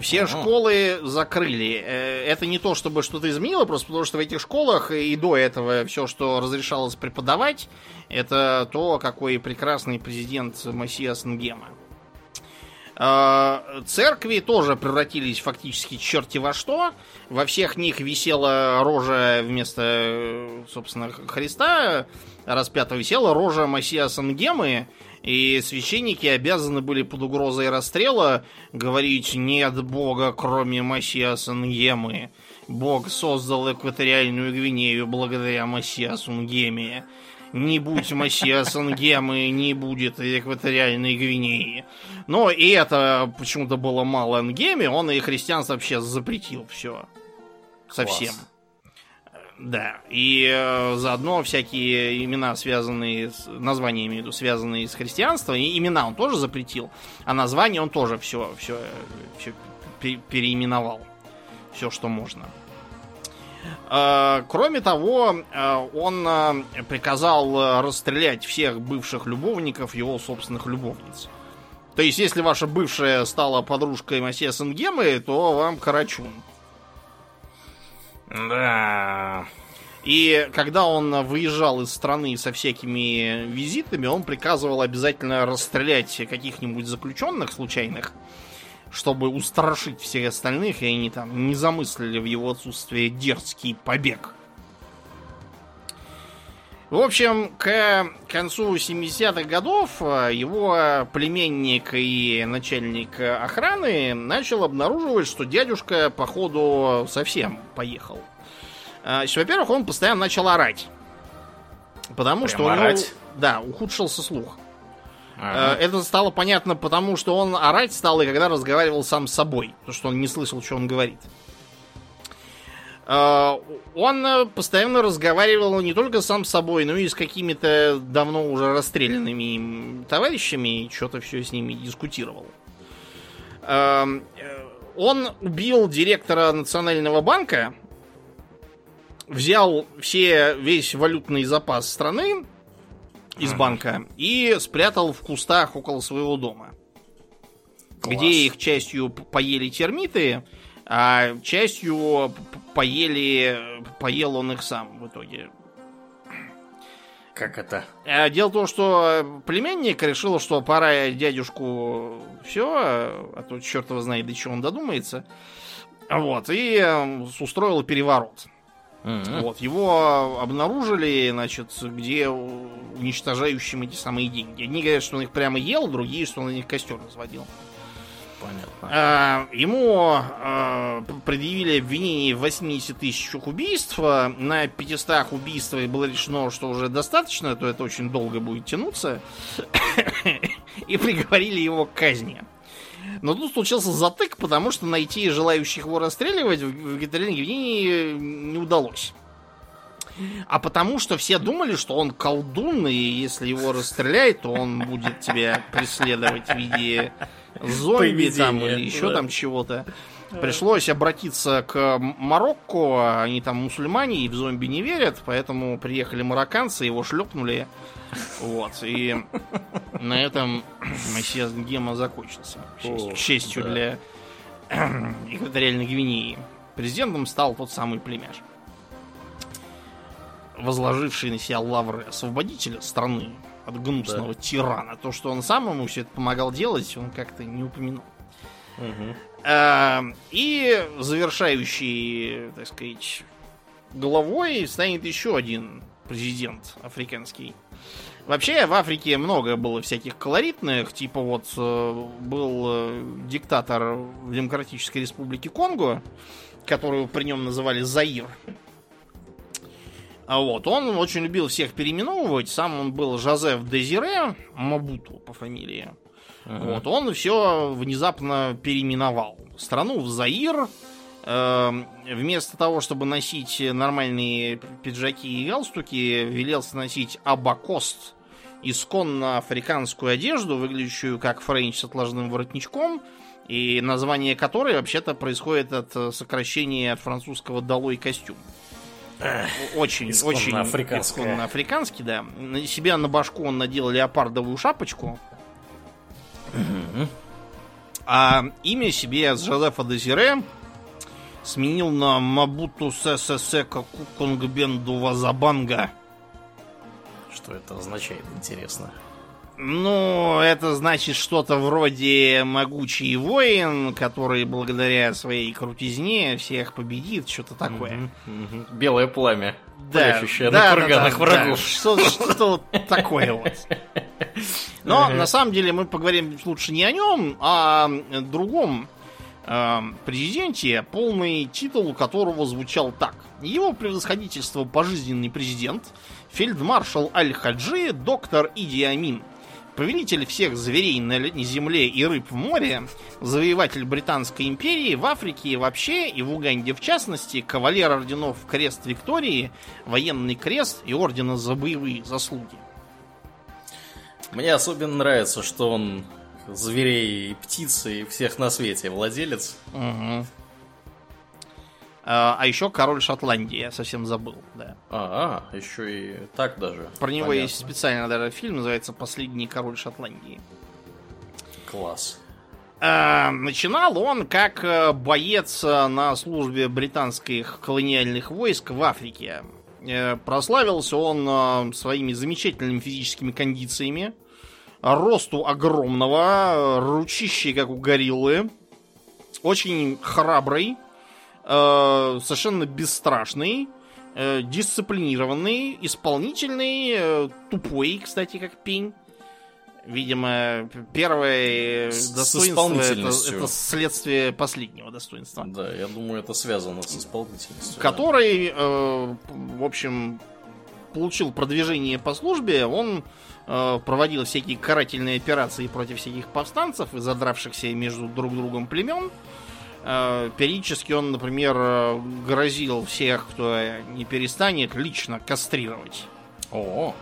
Speaker 2: Все ага. школы закрыли. Э, это не то, чтобы что-то изменило, просто потому что в этих школах и до этого все, что разрешалось преподавать, это то, какой прекрасный президент Массиас Нгема. Э, церкви тоже превратились фактически черти во что. Во всех них висела рожа вместо, собственно, Христа распятого висела рожа Массиаса Нгемы, и священники обязаны были под угрозой расстрела говорить «нет Бога, кроме Масиаса Нгемы». Бог создал экваториальную Гвинею благодаря Масиасу Нгеме. Не будь Масиаса Нгемы, не будет экваториальной Гвинеи. Но и это почему-то было мало Нгеме, он и христианство вообще запретил все. Совсем. Класс. Да, и э, заодно всякие имена, связанные с названия, имею в виду, связанные с христианством, и имена он тоже запретил, а название он тоже все, все, все переименовал. Все, что можно. Э, кроме того, э, он э, приказал расстрелять всех бывших любовников его собственных любовниц. То есть, если ваша бывшая стала подружкой Масье Сенгемы, то вам карачун.
Speaker 1: Да.
Speaker 2: И когда он выезжал из страны со всякими визитами, он приказывал обязательно расстрелять каких-нибудь заключенных случайных, чтобы устрашить всех остальных, и они там не замыслили в его отсутствие дерзкий побег. В общем, к концу 70-х годов его племенник и начальник охраны начал обнаруживать, что дядюшка, походу, совсем поехал. А, во-первых, он постоянно начал орать. Потому Прям что орать? у него, да, ухудшился слух. Ага. А, это стало понятно, потому что он орать стал, и когда разговаривал сам с собой, потому что он не слышал, что он говорит. А, он э, постоянно разговаривал не только сам с собой, но и с какими-то давно уже расстрелянными товарищами, и что-то все с ними дискутировал. Э, он убил директора Национального банка, взял все, весь валютный запас страны из банка и спрятал в кустах около своего дома. Класс. Где их частью поели термиты, а частью поели, поел он их сам в итоге.
Speaker 1: Как это?
Speaker 2: А дело в том, что племянник решил, что пора дядюшку все, а то черт его знает, до чего он додумается. Вот, и устроил переворот. Mm-hmm. Вот, его обнаружили, значит, где уничтожающим эти самые деньги. Одни говорят, что он их прямо ел, другие, что он на них костер разводил.
Speaker 1: Понятно.
Speaker 2: А, ему а, предъявили обвинение в 80 тысячах убийств. На 500 убийствах было решено, что уже достаточно, то это очень долго будет тянуться. И приговорили его к казни. Но тут случился затык, потому что найти желающих его расстреливать в Гитлере не удалось. А потому что все думали, что он колдун, и если его расстреляет, то он будет тебя преследовать в виде зомби Поведение, там или еще да. там чего-то. Пришлось обратиться к Марокко, они там мусульмане и в зомби не верят, поэтому приехали марокканцы, его шлепнули. Вот, и на этом мессия Гема закончился. К счастью для экваториальной Гвинеи. Президентом стал тот самый племяш возложивший на себя лавры освободителя страны от гнусного да. тирана. То, что он сам ему все это помогал делать, он как-то не упомянул. Угу. И завершающий, так сказать, главой станет еще один президент африканский. Вообще в Африке много было всяких колоритных, типа вот э, был э, диктатор в Демократической Республике Конго, которую при нем называли Заир. А вот, он очень любил всех переименовывать. Сам он был Жозеф Дезире Мабуту по фамилии. Ага. Вот, он все внезапно переименовал. Страну в Заир. Э, вместо того, чтобы носить нормальные пиджаки и галстуки, велелся носить абакост, исконно африканскую одежду, выглядящую как френч с отложенным воротничком, и название которой вообще-то происходит от сокращения от французского «долой костюм». очень, очень исконно африканский, да. На себя на башку он надел леопардовую шапочку. А имя себе с Жозефа Дезире сменил на Мабуту Сесесека Куконгбенду Вазабанга.
Speaker 1: Что это означает, интересно?
Speaker 2: Ну, это значит что-то вроде могучий воин, который благодаря своей крутизне всех победит, что-то такое.
Speaker 1: Белое пламя,
Speaker 2: Да,
Speaker 1: пляшущее
Speaker 2: да,
Speaker 1: на
Speaker 2: да,
Speaker 1: курганах
Speaker 2: да,
Speaker 1: врагов.
Speaker 2: да, что- что-то такое вот. Но на самом деле мы поговорим лучше не о нем, а о другом э, президенте, полный титул которого звучал так. Его превосходительство пожизненный президент, фельдмаршал Аль-Хаджи, доктор Иди Амин, повелитель всех зверей на земле и рыб в море, завоеватель Британской империи в Африке и вообще, и в Уганде в частности, кавалер орденов Крест Виктории, военный крест и ордена за боевые заслуги.
Speaker 1: Мне особенно нравится, что он зверей и птиц и всех на свете владелец.
Speaker 2: Мгм. А, а еще король Шотландии, я совсем забыл, да.
Speaker 1: А, а, еще и так даже.
Speaker 2: Про него
Speaker 1: Понятно.
Speaker 2: есть специально даже фильм, называется «Последний король Шотландии».
Speaker 1: Класс.
Speaker 2: А, начинал он как э, боец э, на службе британских колониальных войск в Африке. Э, Прославился он своими замечательными физическими кондициями, росту огромного, ручищей, как у гориллы, очень храбрый, э, совершенно бесстрашный, э, дисциплинированный, исполнительный, э, тупой, кстати, как пень. Видимо, первое
Speaker 1: С-
Speaker 2: достоинство это, это следствие последнего достоинства.
Speaker 1: Да, я думаю, это связано с исполнительностью.
Speaker 2: Который, э, в общем, получил продвижение по службе, он проводил всякие карательные операции против всяких повстанцев и задравшихся между друг другом племен. Э, периодически он, например, э, грозил всех, кто не перестанет, лично кастрировать.
Speaker 1: О,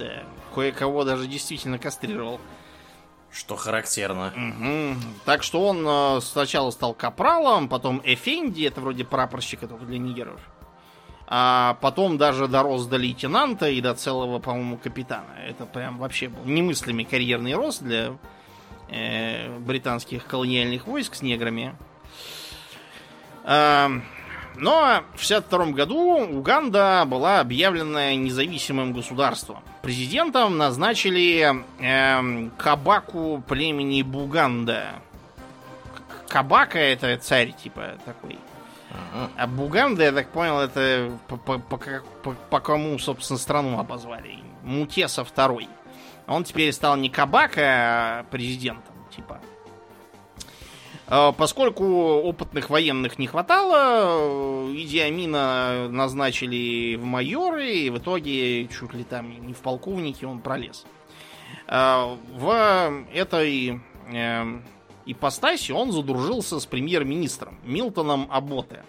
Speaker 2: Да, кое-кого даже действительно кастрировал.
Speaker 1: что характерно.
Speaker 2: Мгм. Так что он э, сначала стал капралом, потом Эфенди, это вроде прапорщика только для нигеров. А потом даже дорос до лейтенанта и до целого, по-моему, капитана. Это прям вообще был немыслимый карьерный рост для э, британских колониальных войск с неграми. А, но в 62 году Уганда была объявлена независимым государством. Президентом назначили эм, Кабаку племени Буганда. Кабака это царь, типа, такой. А Буганда, я так понял, это по, по- по по- по кому, собственно, страну обозвали. Мутеса второй. Он теперь стал не Кабака, а президентом, типа. Э, Поскольку опытных военных не хватало, э, Иди Амина назначили в майоры, и в итоге чуть ли там не в полковнике он пролез. Э, В этой э, ипостаси он задружился с премьер-министром Милтоном Аботе.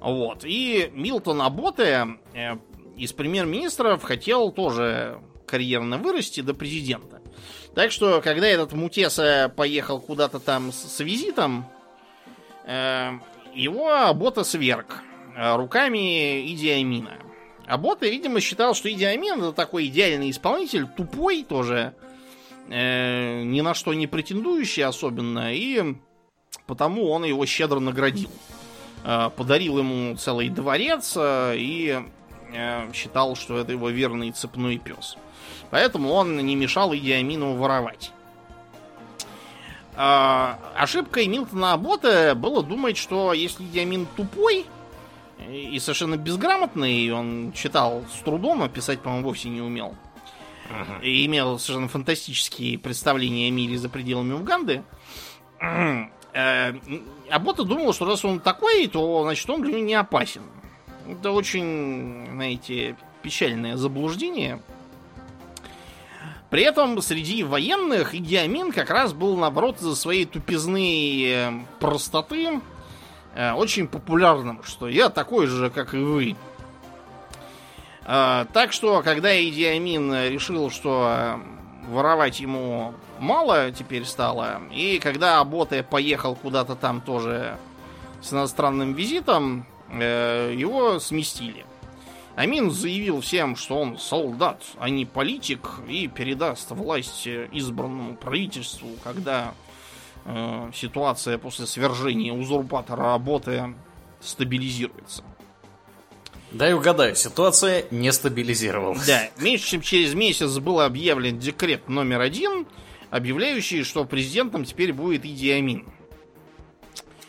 Speaker 2: Вот. И Милтон Аботе э, из премьер-министров хотел тоже карьерно вырасти до президента. Так что, когда этот Мутеса поехал куда-то там с, с визитом, э, его Абота сверг э, руками Иди Амина. Абота, видимо, считал, что Иди Амин это такой идеальный исполнитель, тупой тоже, э, ни на что не претендующий особенно, и потому он его щедро наградил. Э, подарил ему целый дворец э, и э, считал, что это его верный цепной пес. Поэтому он не мешал Идиамину воровать. А, ошибкой Милтона Абота было думать, что если Идиамин тупой и совершенно безграмотный, он читал с трудом, а писать, по-моему, вовсе не умел, и имел совершенно фантастические представления о мире за пределами Уганды, э, Абота думал, что раз он такой, то значит он для него не опасен. Это очень, знаете, печальное заблуждение. При этом среди военных Идиамин как раз был, наоборот, из-за своей тупизны э, простоты э, очень популярным, что я такой же, как и вы. Э, Так что, когда Идиамин решил, что воровать ему мало теперь стало, и когда Аботе поехал куда-то там тоже с иностранным визитом, э, его сместили. Амин заявил всем, что он солдат, а не политик, и передаст власть избранному правительству, когда э, ситуация после свержения узурпатора работы стабилизируется.
Speaker 1: Дай угадаю, ситуация не стабилизировалась.
Speaker 2: Да, меньше чем через месяц был объявлен декрет номер один, объявляющий, что президентом теперь будет Иди Амин.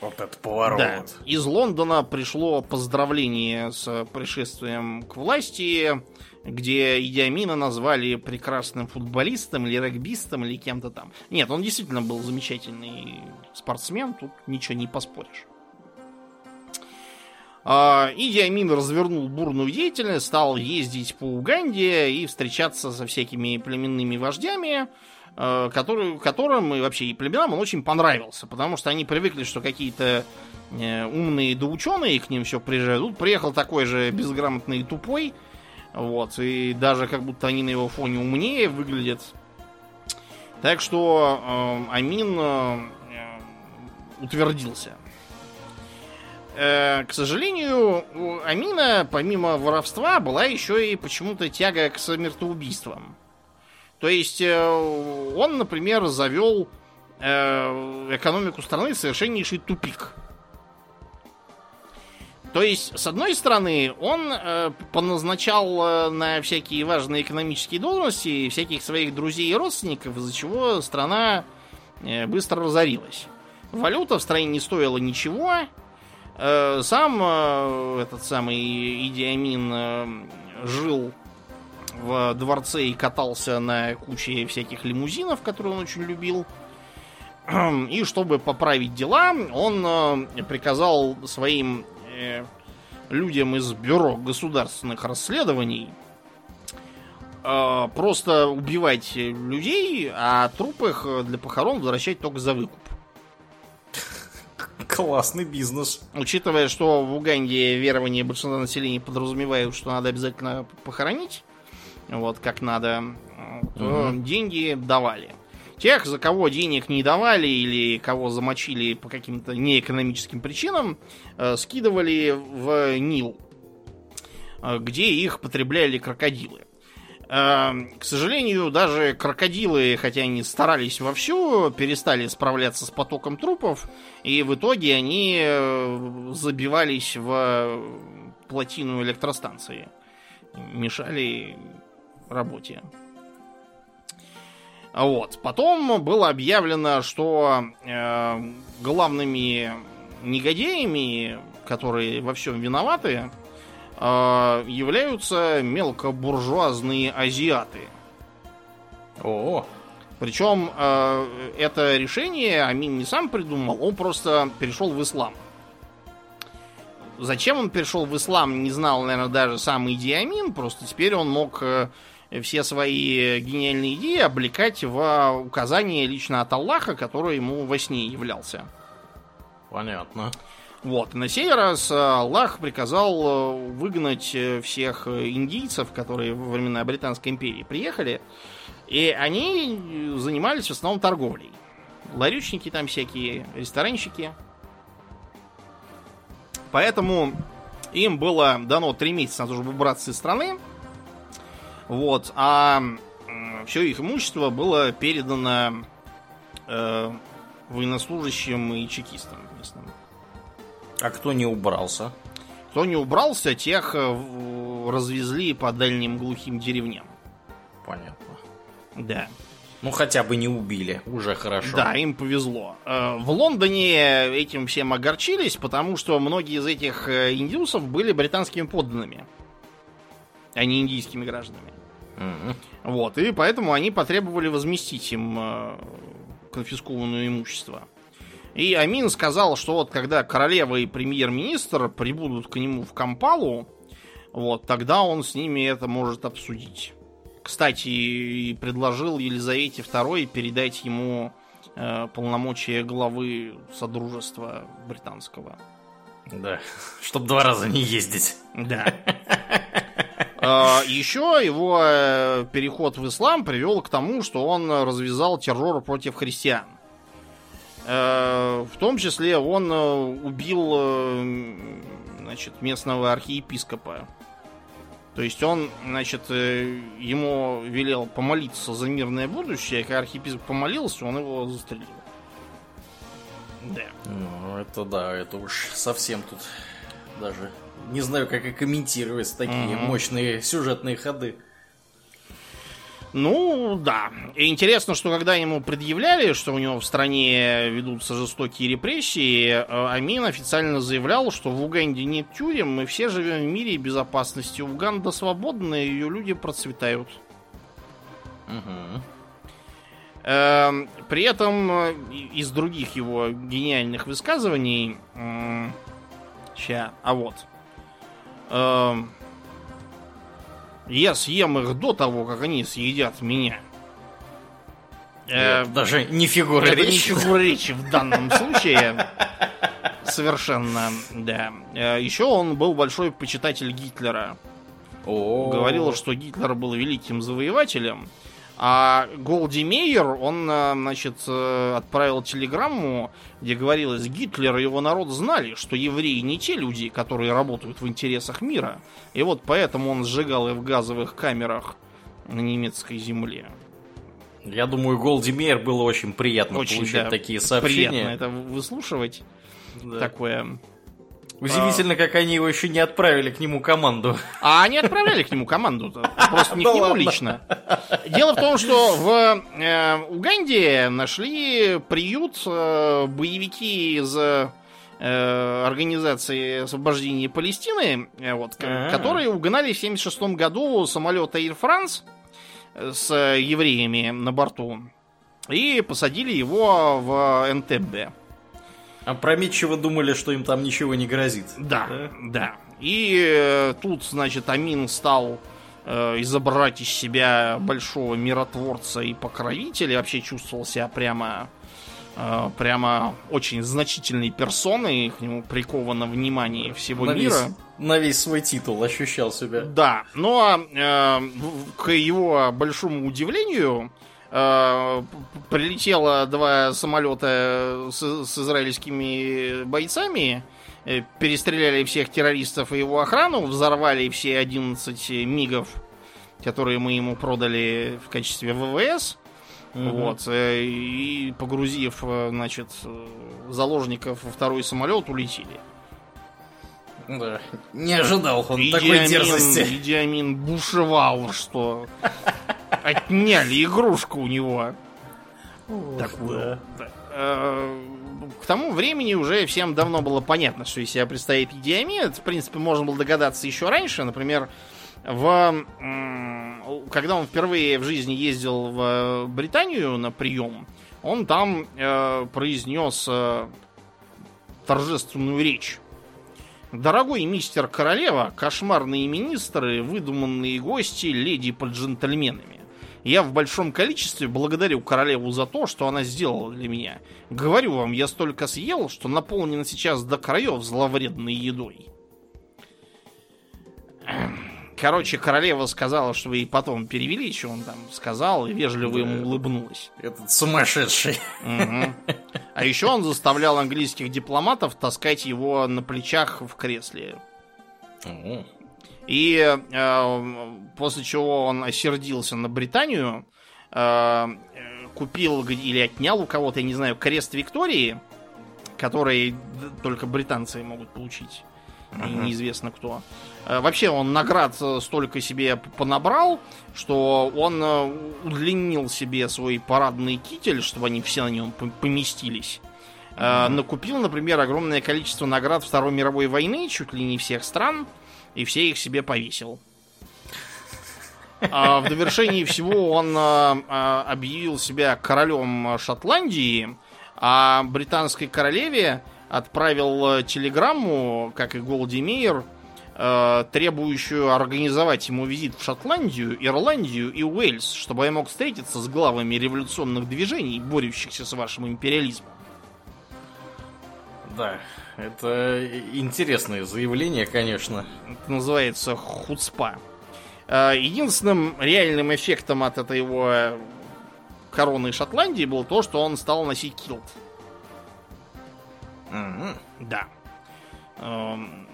Speaker 1: Вот это поворот. Да.
Speaker 2: Из Лондона пришло поздравление с пришествием к власти, где Иди Амина назвали прекрасным футболистом или регбистом или кем-то там. Нет, он действительно был замечательный спортсмен, тут ничего не поспоришь. А, Иди Амин развернул бурную деятельность, стал ездить по Уганде и встречаться со всякими племенными вождями, а, который, которым и вообще и племенам он очень понравился, потому что они привыкли, что какие-то э, умные да ученые к ним все приезжают. Тут приехал такой же безграмотный и тупой, вот, и даже как будто они на его фоне умнее выглядят. Так что э, Амин э, утвердился. Э, к сожалению, у Амина, помимо воровства, была еще и почему-то тяга к смертоубийствам. То есть э, он, например, завел э, экономику страны в совершеннейший тупик. То есть, с одной стороны, он э, поназначал э, на всякие важные экономические должности всяких своих друзей и родственников, из-за чего страна э, быстро разорилась. Валюта в стране не стоила ничего, сам э, этот самый Идиамин э, жил в дворце и катался на куче всяких лимузинов, которые он очень любил. И чтобы поправить дела, он приказал своим людям из бюро государственных расследований просто убивать людей, а труп их для похорон возвращать только за выкуп.
Speaker 1: Классный бизнес.
Speaker 2: Учитывая, что в Уганде верование большинства населения подразумевают, что надо обязательно похоронить, вот как надо, то угу. деньги давали. Тех, за кого денег не давали или кого замочили по каким-то неэкономическим причинам, э, скидывали в Нил, э, где их потребляли крокодилы. Эм, к сожалению, даже крокодилы, хотя они старались вовсю, перестали справляться с потоком трупов, и в итоге они э, забивались в плотину электростанции. Мешали работе. Вот. Потом было объявлено, что э, главными негодяями, которые во всем виноваты, э, являются мелкобуржуазные азиаты.
Speaker 1: О,
Speaker 2: причем э, это решение Амин не сам придумал, он просто перешел в ислам. Зачем он перешел в ислам, не знал, наверное, даже сам Иди Амин, просто теперь он мог э, все свои гениальные идеи облекать в указание лично от Аллаха, который ему во сне являлся.
Speaker 1: Понятно.
Speaker 2: Вот. На сей раз э, Аллах приказал э, выгнать э, всех индийцев, которые во времена Британской империи приехали, и они занимались в основном торговлей. Ларючники там всякие, ресторанщики. Поэтому им было дано три месяца на то, чтобы убраться из страны. Вот. А все их имущество было передано э, военнослужащим и чекистам местным.
Speaker 1: А кто не убрался?
Speaker 2: Кто не убрался, тех э, развезли по дальним глухим деревням.
Speaker 1: Понятно.
Speaker 2: Да.
Speaker 1: Ну, хотя бы не убили, уже хорошо.
Speaker 2: Да, им повезло. Э, в Лондоне этим всем огорчились, потому что многие из этих э, индусов были британскими подданными, а не индийскими гражданами. Mm-hmm. Вот, и поэтому они потребовали возместить им конфискованное имущество. И Амин сказал, что вот когда королева и премьер-министр прибудут к нему в Кампалу, вот тогда он с ними это может обсудить. Кстати, и предложил Елизавете II передать ему э, полномочия главы Содружества британского.
Speaker 1: Да, чтобы два раза не ездить.
Speaker 2: Да. А, Еще его э, переход в ислам привел к тому, что он развязал террор против христиан. Э, в том числе он э, убил значит, местного архиепископа. То есть он, значит, э, ему велел помолиться за мирное будущее, когда архиепископ помолился, он его застрелил.
Speaker 1: Да. Ну, это да, это уж совсем тут даже не знаю, как и комментировать такие угу. мощные сюжетные ходы.
Speaker 2: Ну, да. И интересно, что когда ему предъявляли, что у него в стране ведутся жестокие репрессии, э, Амин официально заявлял, что в Уганде нет тюрем, мы все живем в мире и безопасности. Уганда свободна, и ее люди процветают. Угу. При этом э, из других его гениальных высказываний... Ща, а вот. Я съем их до того, как они съедят меня.
Speaker 1: Э, даже не фигура
Speaker 2: это
Speaker 1: речи.
Speaker 2: не фигура речи в данном случае. Совершенно, да. Э, еще он был большой почитатель Гитлера. Говорил, что Гитлер был великим завоевателем. А Голди Мейер, он, э, значит, э, отправил телеграмму, где говорилось, Гитлер и его народ знали, что евреи не те люди, которые работают в интересах мира. И вот поэтому он сжигал их в газовых камерах на немецкой земле.
Speaker 1: Я думаю, Голди Мейер было очень приятно очень, получать да, такие сообщения.
Speaker 2: Приятно это выслушивать. Да. Такое
Speaker 1: Удивительно, а... как они его еще не отправили к нему команду.
Speaker 2: А они отправляли к нему команду, просто не к нему лично. Дело в том, что в э, Уганде нашли приют э, боевики из э, организации освобождения Палестины, вот, А-а-а. которые угнали в 76 году самолет Air France с евреями на борту и посадили его в НТБ.
Speaker 1: Опрометчиво думали, что им там ничего не грозит.
Speaker 2: Да, да. да. И э, тут, значит, Амин стал э, изображать из себя большого миротворца и покровителя. Вообще чувствовал себя прямо, э, прямо очень значительной персоной. К нему приковано внимание всего
Speaker 1: на
Speaker 2: мира.
Speaker 1: Весь, на весь свой титул ощущал себя.
Speaker 2: Да, но э, к его большому удивлению прилетело два самолета с, с израильскими бойцами, э, перестреляли всех террористов и его охрану, взорвали все 11 мигов, которые мы ему продали в качестве ВВС. Угу. Вот, э, и погрузив, э, значит, заложников во второй самолет, улетели.
Speaker 1: Да. Не ожидал он Идиамин, такой дерзости.
Speaker 2: Идиамин бушевал, что отняли игрушку у него. Ох, такую. Да. Э, к тому времени уже всем давно было понятно, что из себя предстоит Идиамин. в принципе, можно было догадаться еще раньше. Например, в, когда он впервые в жизни ездил в Британию на прием, он там э, произнес э, торжественную речь Дорогой мистер Королева, кошмарные министры, выдуманные гости, леди под джентльменами. Я в большом количестве благодарю королеву за то, что она сделала для меня. Говорю вам, я столько съел, что наполнен сейчас до краев зловредной едой. Короче, королева сказала, что вы и потом перевели, что он там сказал, и вежливо да, ему улыбнулась.
Speaker 1: Этот сумасшедший.
Speaker 2: Угу. А еще он заставлял английских дипломатов таскать его на плечах в кресле. Угу. И э, после чего он осердился на Британию, э, купил или отнял у кого-то, я не знаю, крест Виктории, который только британцы могут получить. И неизвестно кто. Э, вообще он наград столько себе понабрал, что он э, удлинил себе свой парадный китель, чтобы они все на нем поместились. Накупил, например, огромное количество наград Второй мировой войны, чуть ли не всех стран, и все их себе повесил. А в довершении всего он объявил себя королем Шотландии, а британской королеве отправил телеграмму, как и Голди Мейер, э, требующую организовать ему визит в Шотландию, Ирландию и Уэльс, чтобы я мог встретиться с главами революционных движений, борющихся с вашим империализмом.
Speaker 1: Да, это интересное заявление, конечно.
Speaker 2: Это называется хуцпа. Э, единственным реальным эффектом от этой его короны Шотландии было то, что он стал носить килт. Mm-hmm. Да. Эм,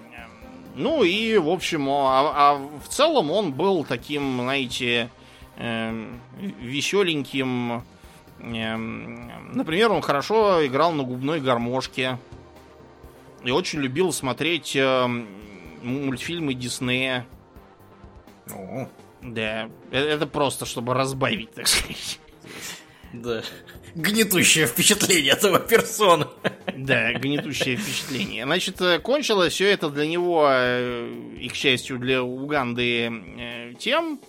Speaker 2: Ну и, в общем, а, а в целом он был таким, знаете, э, веселеньким. Э, например, он хорошо играл на губной гармошке. И очень любил смотреть э, мультфильмы Диснея.
Speaker 1: О,
Speaker 2: Да, э- это просто, чтобы разбавить, так сказать.
Speaker 1: да. Гнетущее впечатление этого персона.
Speaker 2: Да, гнетущее впечатление. Значит, э, кончилось все это для него, э, и, к счастью, для Уганды э, тем...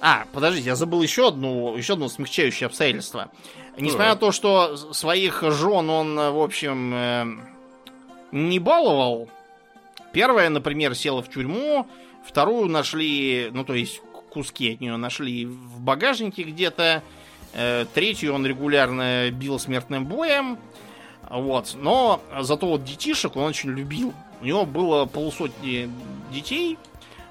Speaker 2: А, подождите, я забыл еще одну, еще одно смягчающее обстоятельство. Несмотря на то, что своих жен он, в общем, не баловал, первая, например, села в тюрьму, вторую нашли, ну, то есть куски от нее нашли в багажнике где-то, третью он регулярно бил смертным боем, вот. Но зато вот детишек он очень любил. У него было полусотни детей.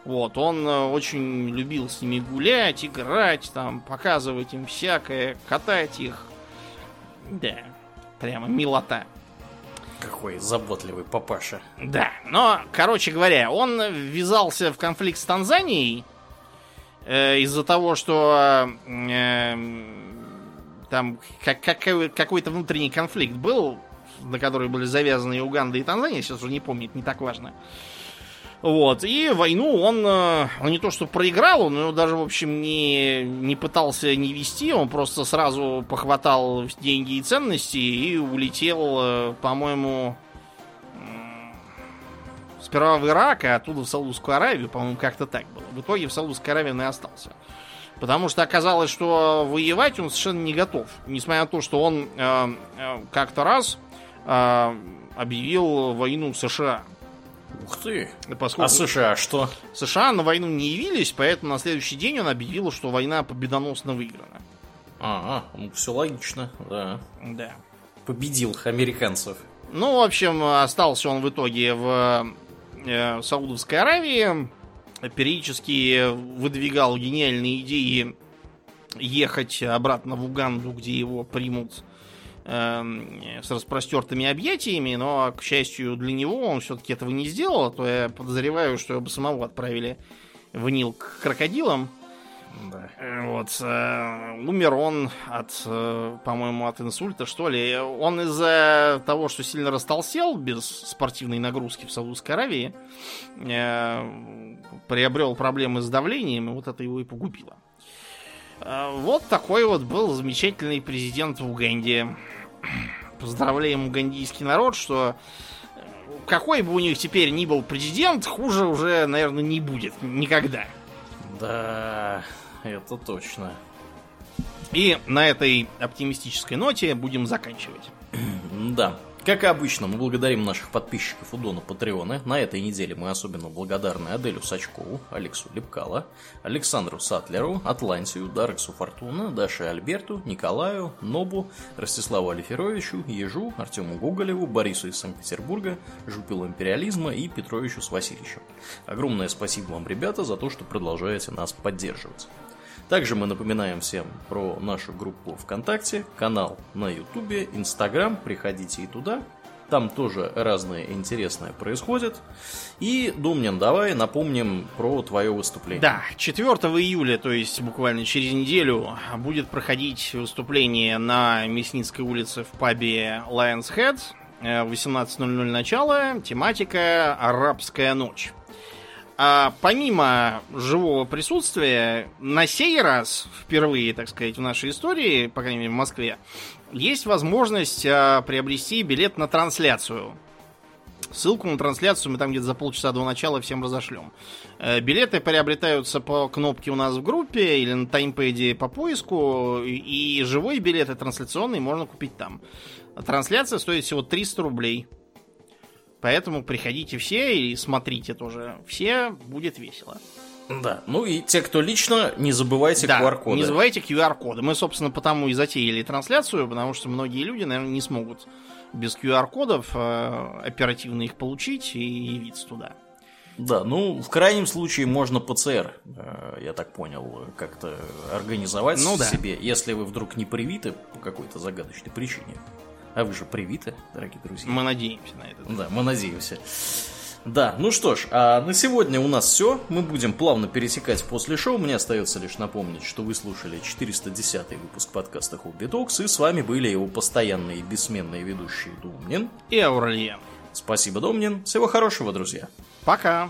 Speaker 2: Вот, он э, очень любил с ними гулять, играть, там, показывать им всякое, катать их. Да, прямо милота.
Speaker 1: Какой заботливый папаша.
Speaker 2: Да, но, короче говоря, он ввязался в конфликт с Танзанией э, из-за того, что э, там как- какой- какой-то внутренний конфликт был, на который были завязаны и Уганда, и Танзания, сейчас уже не помню, не так важно. Вот, и войну он, э, он не то что проиграл, он его даже, в общем, не, не пытался не вести, он просто сразу похватал деньги и ценности и улетел, э, по-моему, Сперва в Ирак, а оттуда в Саудовскую Аравию, по-моему, как-то так было. В итоге в Саудовской Аравии он и остался. Потому что оказалось, что воевать он совершенно не готов. Несмотря на то, что он э, э, как-то раз э, объявил войну США.
Speaker 1: Ух ты.
Speaker 2: Поскольку
Speaker 1: А США что?
Speaker 2: США на войну не явились, поэтому на следующий день он объявил, что война победоносно выиграна.
Speaker 1: А, ну все логично, да.
Speaker 2: Да.
Speaker 1: Победил американцев.
Speaker 2: Ну, в общем, остался он в итоге в э, Саудовской Аравии. Периодически выдвигал гениальные идеи ехать обратно в Уганду, где его примут э, с распростертыми объятиями, но, к счастью для него, он все-таки этого не сделал, а то я подозреваю, что его самого отправили в Нил к крокодилам.
Speaker 1: Да.
Speaker 2: Э, Вот. э, Умер он от, э, по-моему, от инсульта, что ли. Он из-за того, что сильно растолстел без спортивной нагрузки в Саудовской Аравии, приобрел проблемы с давлением, и вот это его и погубило. Вот такой вот был замечательный президент в Уганде. Поздравляем угандийский народ, что какой бы у них теперь ни был президент, хуже уже, наверное, не будет. Никогда.
Speaker 1: Да, это точно.
Speaker 2: И на этой оптимистической ноте будем заканчивать.
Speaker 1: Да. Как и обычно, мы благодарим наших подписчиков у Дона Патреона. На этой неделе мы особенно благодарны Аделю Сачкову, Алексу Лепкала, Александру Сатлеру, Атлантию, Дарексу Фортуна, Даше Альберту, Николаю, Нобу, Ростиславу Алиферовичу, Ежу, Артему Гоголеву, Борису из Санкт-Петербурга, Жупилу Империализма и Петровичу с Васильевичем. Огромное спасибо вам, ребята, за то, что продолжаете нас поддерживать. Также мы напоминаем всем про нашу группу ВКонтакте, канал на Ютубе, Инстаграм, приходите и туда. Там тоже разное интересное происходит. И, Думнин, давай напомним про твое выступление.
Speaker 2: Да, 4 июля, то есть буквально через неделю, будет проходить выступление на Мясницкой улице в пабе Lion's Head. Э, В 18.00 начало. Тематика «Арабская ночь». А помимо живого присутствия, на сей раз, впервые, так сказать, в нашей истории, по крайней мере в Москве, есть возможность а, приобрести билет на трансляцию. Ссылку на трансляцию мы там где-то за полчаса до начала всем разошлем. Э, Билеты приобретаются по кнопке у нас в группе или на таймпеде по поиску. И живой билет и трансляционный можно купить там. Трансляция стоит всего 300 рублей. Поэтому приходите все и смотрите тоже. Все будет весело.
Speaker 1: Да. Ну и те, кто лично, не забывайте
Speaker 2: Да,
Speaker 1: QR-коды.
Speaker 2: не забывайте QR-коды. Мы, собственно, потому и затеяли трансляцию, потому что многие люди, наверное, не смогут без QR-кодов э, оперативно их получить и явиться туда.
Speaker 1: Да, ну, в крайнем случае можно ПЦР, э, я так понял, как-то организовать
Speaker 2: Ну да.
Speaker 1: себе, если вы вдруг не привиты по какой-то загадочной причине. А вы же привиты, дорогие друзья.
Speaker 2: Мы надеемся на это.
Speaker 1: Да, мы надеемся. Да, ну что ж, а на сегодня у нас все. Мы будем плавно пересекать после шоу. Мне остается лишь напомнить, что вы слушали 410 выпуск подкаста Хобби Токс, и с вами были его постоянные и бессменные ведущие Думнин
Speaker 2: и Аурельен.
Speaker 1: Спасибо, Домнин. Всего хорошего, друзья.
Speaker 2: Пока.